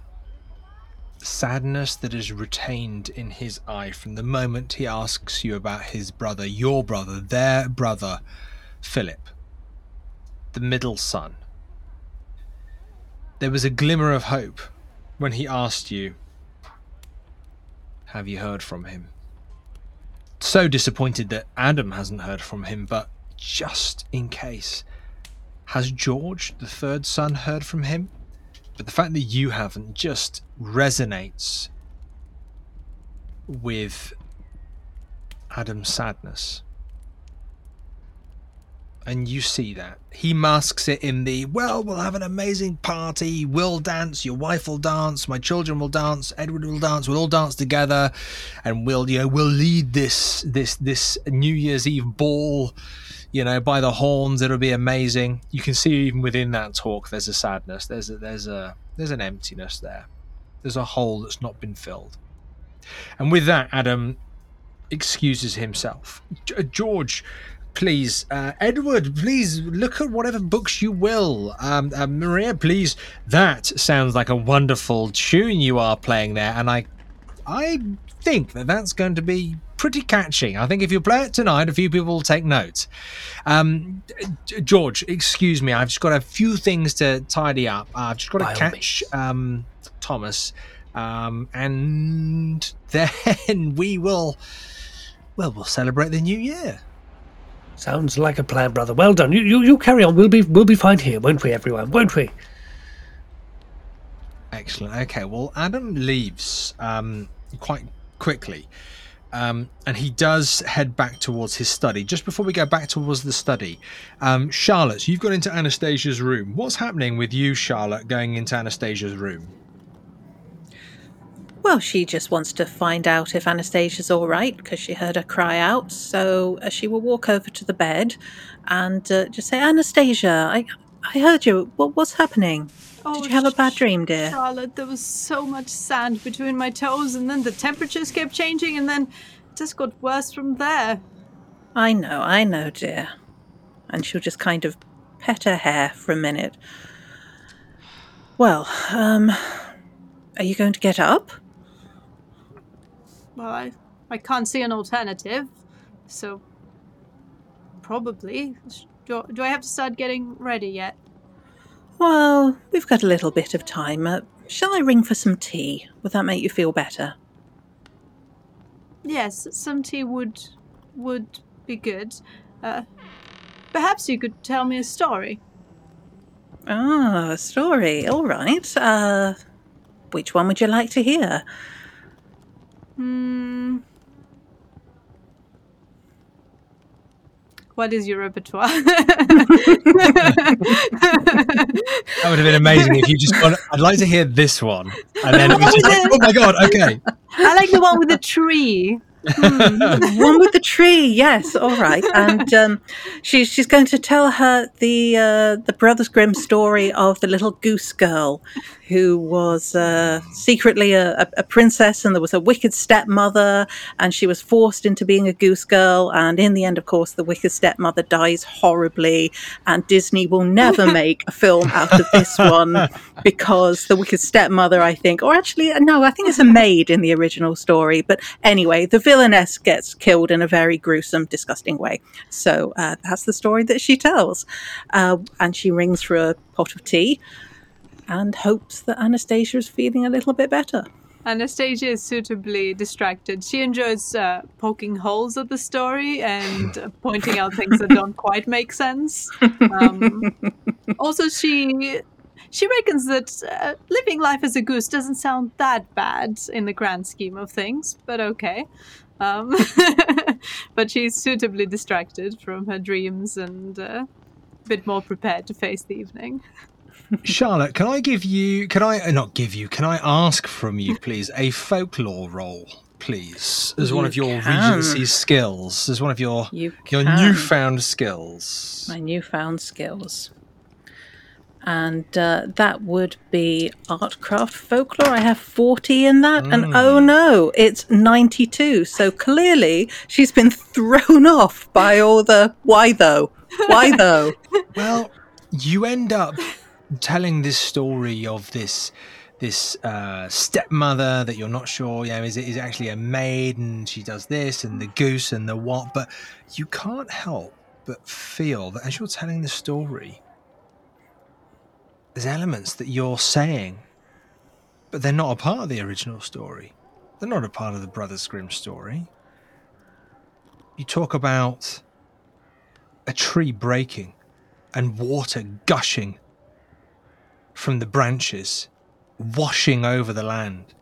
A: sadness that is retained in his eye from the moment he asks you about his brother your brother their brother philip the middle son. There was a glimmer of hope when he asked you, Have you heard from him? So disappointed that Adam hasn't heard from him, but just in case, has George, the third son, heard from him? But the fact that you haven't just resonates with Adam's sadness and you see that. He masks it in the, well, we'll have an amazing party, we'll dance, your wife will dance, my children will dance, Edward will dance, we'll all dance together, and we'll, you know, we'll lead this this this New Year's Eve ball, you know, by the horns, it'll be amazing. You can see even within that talk there's a sadness, there's a there's a there's an emptiness there. There's a hole that's not been filled. And with that, Adam excuses himself. George please, uh, Edward, please look at whatever books you will. Um, uh, Maria, please. That sounds like a wonderful tune you are playing there, and I, I think that that's going to be pretty catchy. I think if you play it tonight, a few people will take notes. Um, George, excuse me, I've just got a few things to tidy up. I've just got to catch um, Thomas, um, and [laughs] then we will. Well, we'll celebrate the new year.
F: Sounds like a plan, brother. Well done. You, you, you carry on. We'll be, we'll be fine here, won't we, everyone? Won't we?
A: Excellent. Okay. Well, Adam leaves um, quite quickly, Um, and he does head back towards his study. Just before we go back towards the study, um, Charlotte, you've gone into Anastasia's room. What's happening with you, Charlotte, going into Anastasia's room?
E: Well, she just wants to find out if Anastasia's all right because she heard her cry out. So uh, she will walk over to the bed and uh, just say, Anastasia, I, I heard you. What, what's happening? Did you have a bad dream, dear?
D: Charlotte, there was so much sand between my toes, and then the temperatures kept changing, and then it just got worse from there.
E: I know, I know, dear. And she'll just kind of pet her hair for a minute. Well, um, are you going to get up?
D: Well, I, I can't see an alternative, so probably. Do, do I have to start getting ready yet?
E: Well, we've got a little bit of time. Uh, shall I ring for some tea? Would that make you feel better?
D: Yes, some tea would would be good. Uh, perhaps you could tell me a story.
E: Ah, a story. All right. Uh, which one would you like to hear?
D: Hmm. What is your repertoire?
A: That would have been amazing if you just gone, I'd like to hear this one. And then it was just like, oh my god, okay.
D: I like the one with the tree.
E: one with the tree. Yes. All right. And um, she's she's going to tell her the uh, the Brothers Grimm story of the little goose girl who was uh, secretly a, a, princess, and there was a wicked stepmother, and she was forced into being a goose girl. And in the end, of course, the wicked stepmother dies horribly, and Disney will never [laughs] make a film out of this one because the wicked stepmother, I think, or actually, no, I think it's a maid in the original story. But anyway, the villainess gets killed in a very gruesome, disgusting way. So uh, that's the story that she tells. Uh, and she rings for a pot of tea and hopes that Anastasia is feeling a little bit better.
D: Anastasia is suitably distracted. She enjoys uh, poking holes at the story and [laughs] pointing out things that don't quite make sense. Um, [laughs] also, she she reckons that uh, living life as a goose doesn't sound that bad in the grand scheme of things, but okay. Um, [laughs] but she's suitably distracted from her dreams and uh, a bit more prepared to face the evening.
A: Charlotte, can I give you, can I not give you, can I ask from you, please, a folklore roll, please, as one of your
E: can.
A: Regency skills, as one of your
E: You
A: your
E: can.
A: newfound skills?
E: My newfound skills. And uh, that would be artcraft folklore. I have 40 in that. And oh no, it's 92. So clearly she's been thrown [laughs] off by all the why though? Why though?
A: Well, you end up telling this story of this this uh, stepmother that you're not sure, you know, is it is it actually a maid and she does this and the goose and the what, but you can't help but feel that as you're telling the story, there's elements that you're saying, but they're not a part of the original story. They're not a part of the Brothers Grimm story. You talk about a tree breaking and water gushing from the branches, washing over the land.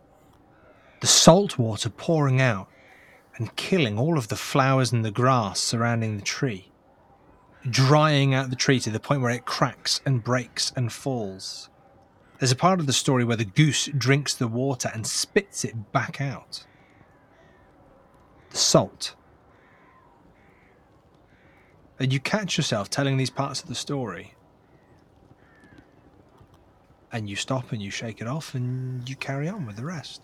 A: The salt water pouring out and killing all of the flowers and the grass surrounding the tree, drying out the tree to the point where it cracks and breaks and falls. There's a part of the story where the goose drinks the water and spits it back out. The salt. And you catch yourself telling these parts of the story and you stop and you shake it off and you carry on with the rest.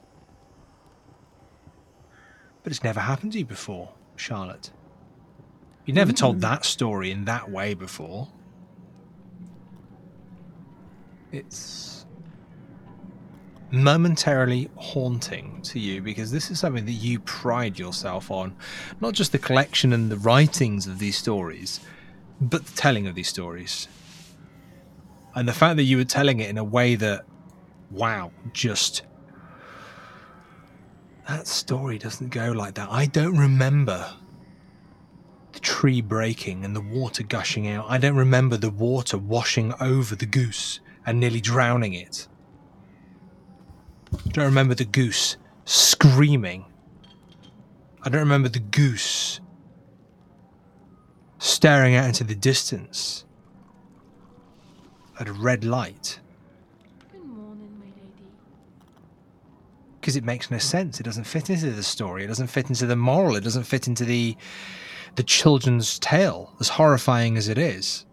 A: But it's never happened to you before, Charlotte. You never mm. told that story in that way before. It's momentarily haunting to you because this is something that you pride yourself on. Not just the collection and the writings of these stories, but the telling of these stories and the fact that you were telling it in a way that wow just that story doesn't go like that. I don't remember the tree breaking and the water gushing out. I don't remember the water washing over the goose and nearly drowning it. I don't remember the goose screaming. I don't remember the goose staring out into the distance at a red light.
G: Good morning, my lady.
A: because it makes no sense. It doesn't fit into the story. It doesn't fit into the moral. It doesn't fit into the the children's tale, as horrifying as it is.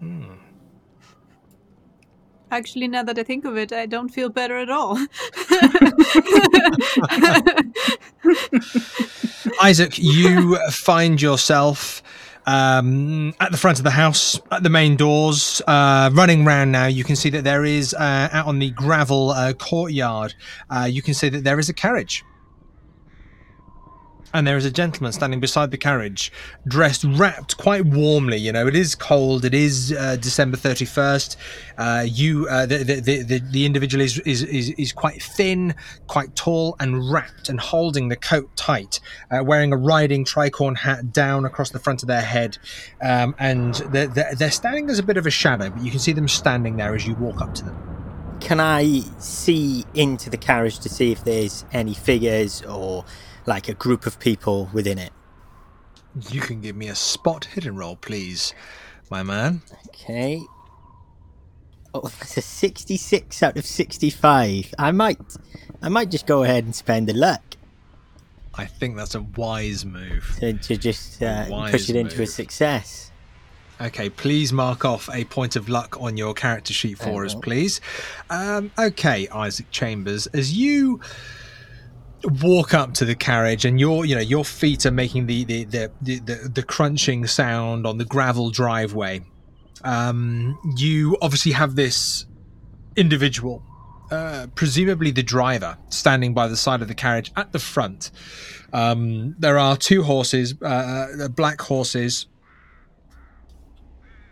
A: Hmm.
D: Actually, now that I think of it, I don't feel better at all. [laughs]
A: Isaac, you find yourself um, at the front of the house, at the main doors, uh, running round now. You can see that there is, uh, out on the gravel uh, courtyard, uh, you can see that there is a carriage. And there is a gentleman standing beside the carriage, dressed, wrapped quite warmly. You know, it is cold. It is uh, December thirty first. Uh, you, uh, the, the, the the individual is, is is is quite thin, quite tall, and wrapped, and holding the coat tight, uh, wearing a riding tricorn hat down across the front of their head, um, and they're they're standing as a bit of a shadow, but you can see them standing there as you walk up to them.
C: Can I see into the carriage to see if there's any figures or like a group of people within it?
A: You can give me a spot hidden roll, please, my man.
C: Okay. Oh, [laughs] that's a 66 out of 65. I might I might just go ahead and spend the luck
A: I think that's a wise move.
C: to, to just uh, push it into a success.
A: Okay, please mark off a point of luck on your character sheet for us, please. Um, okay, Isaac Chambers, as you walk up to the carriage and your you know your feet are making the the the the, the, the crunching sound on the gravel driveway. Um you obviously have this individual uh, presumably the driver standing by the side of the carriage at the front. Um there are two horses uh, uh black horses.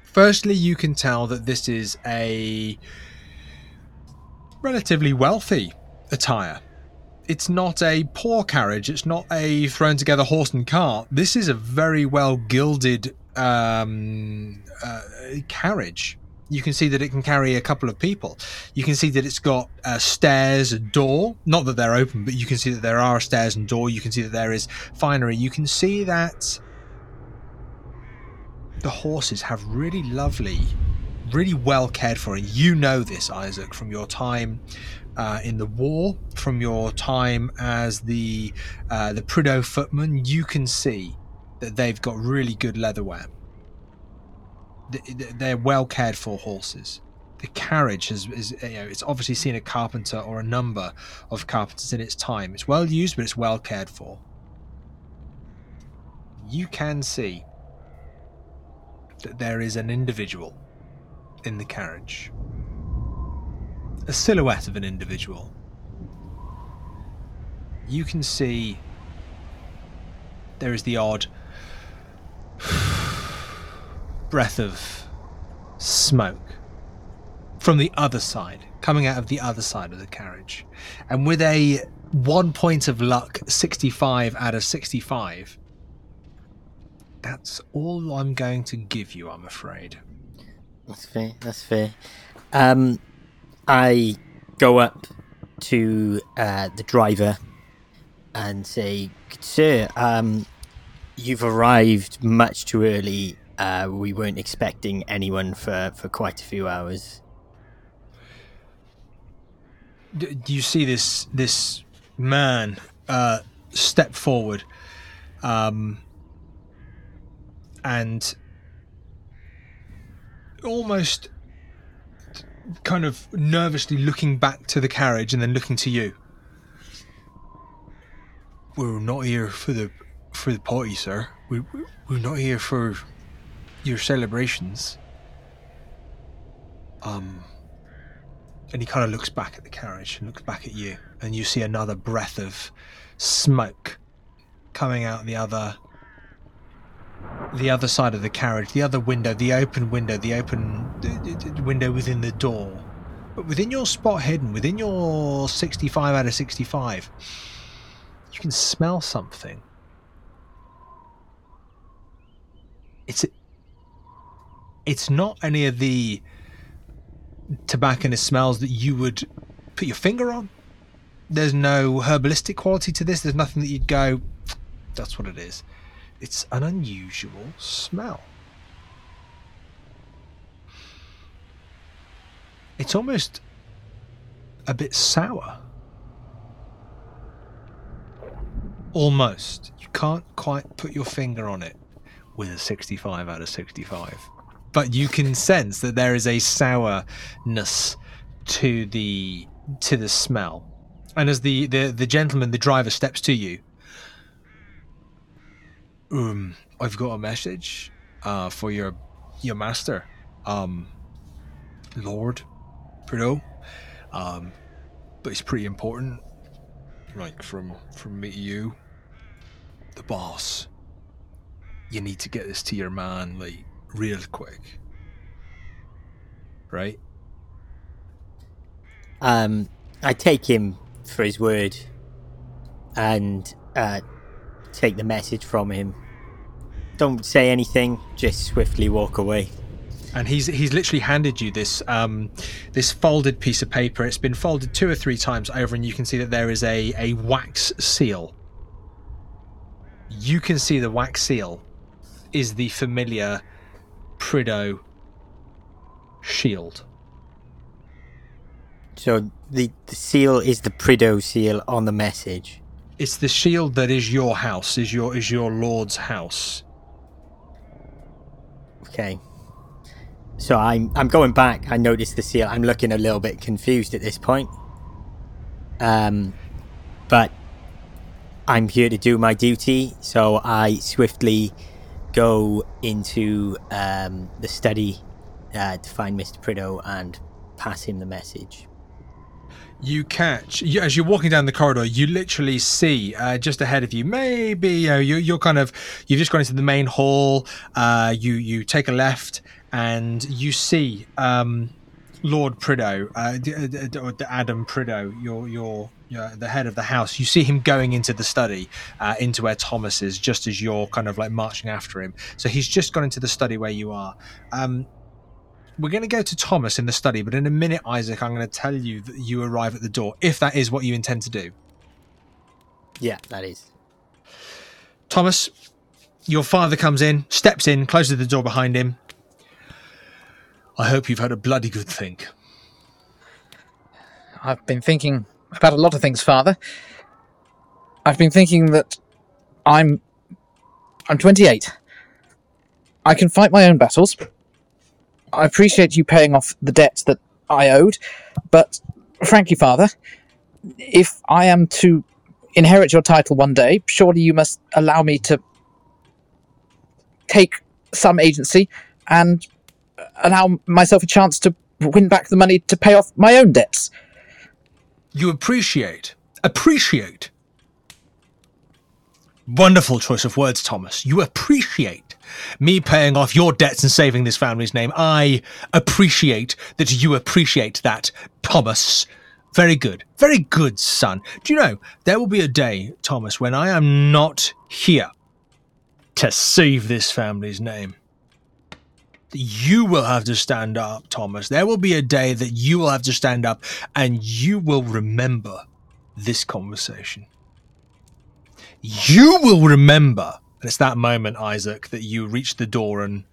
A: Firstly you can tell that this is a relatively wealthy attire it's not a poor carriage. It's not a thrown together horse and cart. This is a very well gilded um, uh, carriage. You can see that it can carry a couple of people. You can see that it's got uh, stairs, a door. Not that they're open, but you can see that there are stairs and door. You can see that there is finery. You can see that the horses have really lovely, really well cared for. And you know this, Isaac, from your time uh, in the war, from your time as the uh, the Prideaux footman, you can see that they've got really good leatherware. Th- th- They're well cared for horses. The carriage has, is, you know, it's obviously seen a carpenter or a number of carpenters in its time. It's well used, but it's well cared for. You can see that there is an individual in the carriage a silhouette of an individual. You can see there is the odd breath of smoke from the other side, coming out of the other side of the carriage. And with a one point of luck, 65 out of 65, that's all I'm going to give you, I'm afraid.
C: That's fair. That's fair. Um, I go up to uh, the driver and say, "Sir, um, you've arrived much too early. Uh, we weren't expecting anyone for, for quite a few hours."
A: Do you see this this man uh, step forward um, and almost kind of nervously looking back to the carriage and then looking to you? We're not here for the for the party sir. We, we're not here for your celebrations. Um and he kind of looks back at the carriage and looks back at you, and you see another breath of smoke coming out the other the other side of the carriage, the other window, the open window, the open window within the door. But within your spot hidden, within your 65 out of 65, you can smell something. It's it's not any of the tobacconist smells that you would put your finger on. there's no herbalistic quality to this. There's nothing that you'd go, that's what it is. It's an unusual smell. It's almost a bit sour. Almost. You can't quite put your finger on it with a 65 out of 65. But you can sense that there is a sourness to the to the smell. And as the, the, the gentleman, the driver, steps to you, um, I've got a message uh, for your your master, um, Lord Prideaux. Um, but it's pretty important. Like from from me to you, the boss. You need to get this to your man like real quick. Right?
C: Um, I take him for his word and uh, take the message from him. Don't say anything, just swiftly walk away.
A: and he's he's literally handed you this um, this folded piece of paper. It's been folded two or three times over, and you can see that there is a a wax seal. You can see the wax seal is the familiar Prideaux shield.
C: So the, the seal is the Prideaux seal on the message.
A: It's the shield that is your house, is your is your lord's house.
C: Okay. So I'm I'm going back. I noticed the seal. I'm looking a little bit confused at this point. Um, but I'm here to do my duty, so I swiftly go into um, the study uh, to find Mr. Prideaux and pass him the message.
A: You catch you, as you're walking down the corridor you literally see uh, just ahead of you maybe you know, you, you're kind of you've just gone into the main hall uh, you you take a left and you see um, lord prideaux uh, d- d- d- or adam prideaux your your your- the head of the house. You see him going into the study uh, into where thomas is just as you're kind of like marching after him. So he's just gone into the study where you are. Um, we're going to go to Thomas in the study, but in a minute, Isaac, I'm going to tell you that you arrive at the door, if that is what you intend to do.
C: Yeah, that is.
A: Thomas, your father comes in, steps in, closes the door behind him. I hope you've had a bloody good think.
B: I've been thinking about a lot of things, Father. I've been thinking that I'm I'm 28. I can fight my own battles. I appreciate you paying off the debt that I owed, but frankly, Father, if I am to inherit your title one day, surely you must allow me to take some agency and allow myself a chance to win back the money to pay off my own debts.
A: You appreciate, appreciate. Wonderful choice of words, Thomas. You appreciate me paying off your debts and saving this family's name. I appreciate that you appreciate that, Thomas. Very good. Very good, son. Do you know, there will be a day, Thomas, when I am not here to save this family's name. You will have to stand up, Thomas. There will be a day that you will have to stand up and you will remember this conversation. You will remember. And it's that moment, Isaac, that you reach the door and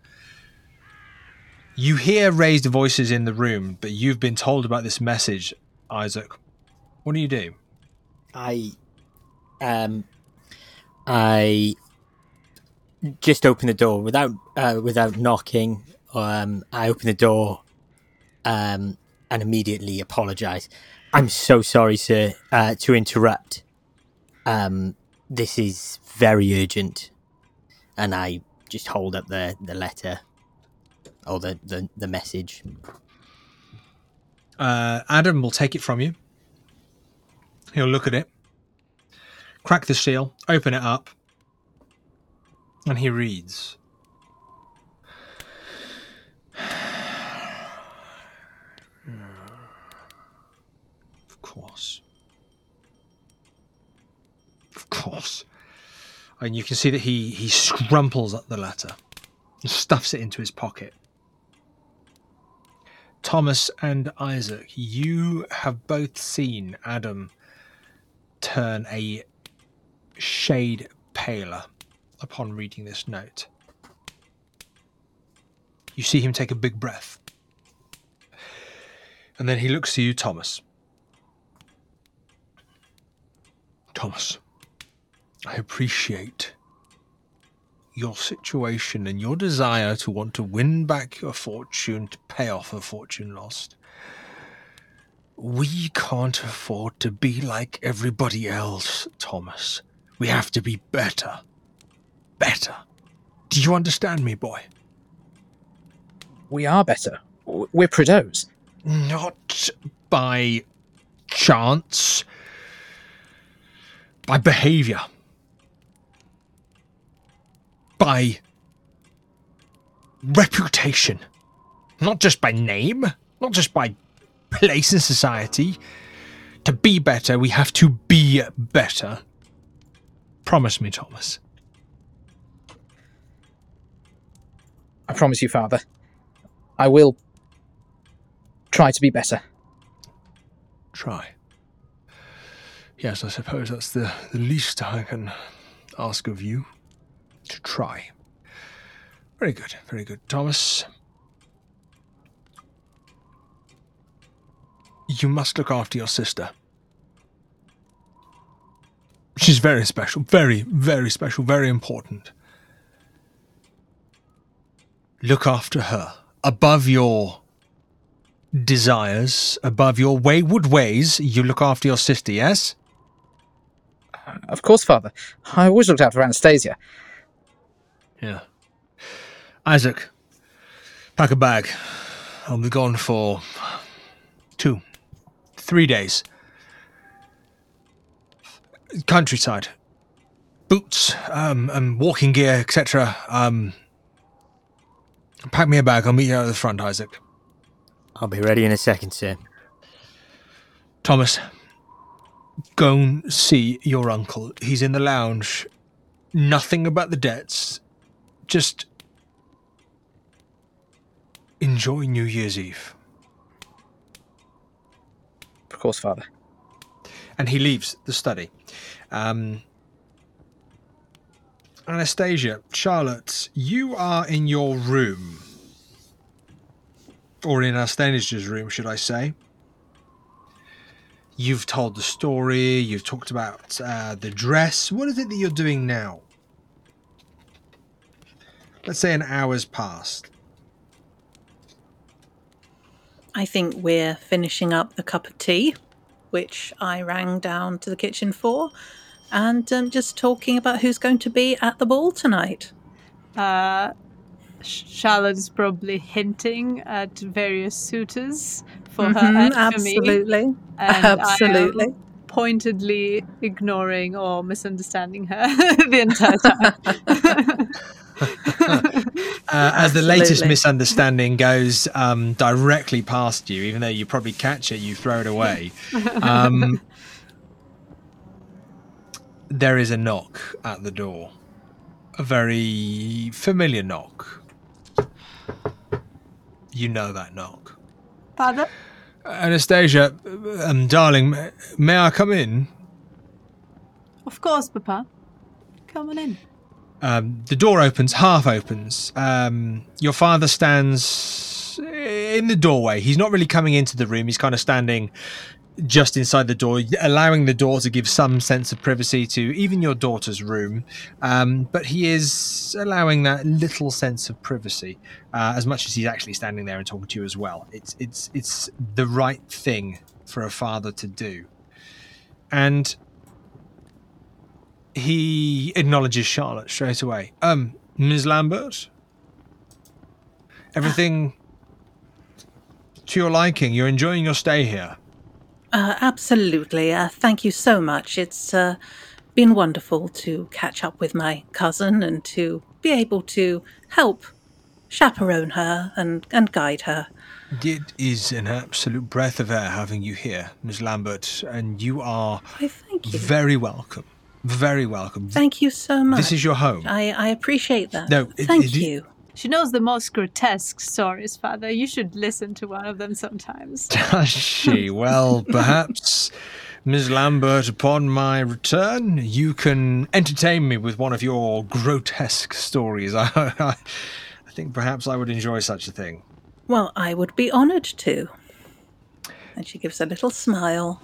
A: you hear raised voices in the room, but you've been told about this message, Isaac. What do you do?
C: I um I just open the door without uh, without knocking. Um, I open the door um, and immediately apologize. I'm so sorry, sir, uh, to interrupt. Um, this is very urgent, and I just hold up the the letter or the the, the message.
A: Uh, Adam will take it from you. He'll look at it, crack the seal, open it up, and he reads. [sighs] Of course. Of course. And you can see that he, he scrumples up the letter and stuffs it into his pocket. Thomas and Isaac, you have both seen Adam turn a shade paler upon reading this note. You see him take a big breath. And then he looks to you, Thomas. Thomas, I appreciate your situation and your desire to want to win back your fortune to pay off a fortune lost. We can't afford to be like everybody else, Thomas. We have to be better. Better. Do you understand me, boy?
B: We are better. We're Prideaux.
A: Not by chance, by behavior, by reputation. Not just by name, not just by place in society. To be better, we have to be better. Promise me, Thomas.
B: I promise you, Father. I will try to be better.
A: Try. Yes, I suppose that's the, the least I can ask of you. To try. Very good, very good. Thomas. You must look after your sister. She's very special, very, very special, very important. Look after her. Above your desires, above your wayward ways, you look after your sister, yes?
B: Of course, Father. I always looked for Anastasia.
A: Yeah. Isaac, pack a bag. I'll be gone for two, three days. Countryside. Boots, um, and walking gear, etc. Um, pack me a bag. I'll meet you out at the front, Isaac.
C: I'll be ready in a second, sir.
A: Thomas, go and see your uncle. He's in the lounge. Nothing about the debts. Just enjoy New Year's Eve.
B: Of course, Father.
A: And he leaves the study. Um, Anastasia, Charlotte, you are in your room. Or in Anastasia's room, should I say. You've told the story, you've talked about uh, the dress. What is it that you're doing now? Let's say an hour's passed.
E: I think we're finishing up the cup of tea, which I rang down to the kitchen for, and um, just talking about who's going to be at the ball tonight.
D: Uh, Sh- probably hinting at various suitors for her
E: Mhm,
D: and for me.
E: absolutely,
D: I
E: absolutely.
D: pointedly ignoring or misunderstanding her [laughs] the entire time. [laughs]
A: Uh, as the latest misunderstanding goes um, directly past you, even though you probably catch it, you throw it away. Um, there is a knock at the door. A very familiar knock. You know that knock.
D: Father,
A: Anastasia, um, darling, may- may I come in?
D: of course, Papa. Come on in.
A: Um, the door opens, half opens. Um, your father stands in the doorway. He's not really coming into the room. He's kind of standing just inside the door, allowing the door to give some sense of privacy to even your daughter's room. Um, but he is allowing that little sense of privacy uh, as much as he's actually standing there and talking to you as well. It's it's it's the right thing for a father to do, and he acknowledges Charlotte straight away. Um, Ms. Lambert, everything to your liking. You're enjoying your stay here.
E: Uh, absolutely. Uh, thank you so much. It's uh, been wonderful to catch up with my cousin and to be able to help chaperone her and, and guide her.
A: It is an absolute breath of air having you here, Ms. Lambert, and you are
E: Why, thank you.
A: very welcome. Very welcome.
E: Thank you so much.
A: This is your home.
E: I, I appreciate that.
A: No, it-
E: thank
A: it-
E: you.
D: She knows the most grotesque stories, Father. You should listen to one of them sometimes. [laughs]
A: Does she? Well, [laughs] perhaps Ms. Lambert, upon my return, you can entertain me with one of your grotesque stories. [laughs] I, I, I think perhaps I would enjoy such a thing.
E: Well, I would be honoured to. And she gives a little smile.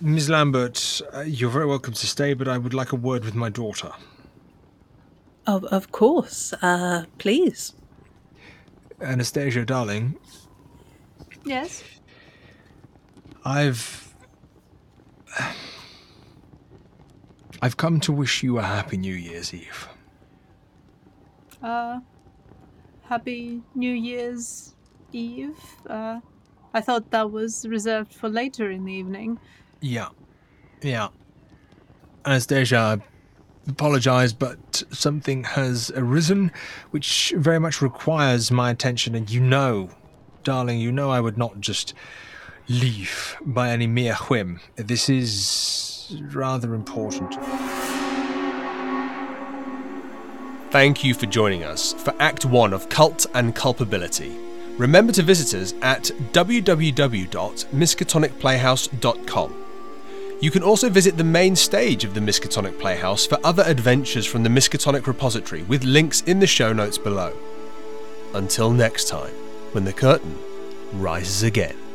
A: Ms. Lambert, uh, you're very welcome to stay, but I would like a word with my daughter.
E: Of, of course. Uh, please.
A: Anastasia, darling,
D: Yes.
A: I've. I've come to wish you a happy New Year's Eve.
D: Uh, happy New Year's Eve. Uh, I thought that was reserved for later in the evening.
A: Yeah. Yeah. Anastasia, I apologize, but something has arisen which very much requires my attention, and you know, darling, you know I would not just leave by any mere whim. This is rather important. Thank you for joining us for Act 1 of Cult and Culpability. Remember to visit us at www.miskatonicplayhouse.com. You can also visit the main stage of the Miskatonic Playhouse for other adventures from the Miskatonic repository with links in the show notes below. Until next time, when the curtain rises again.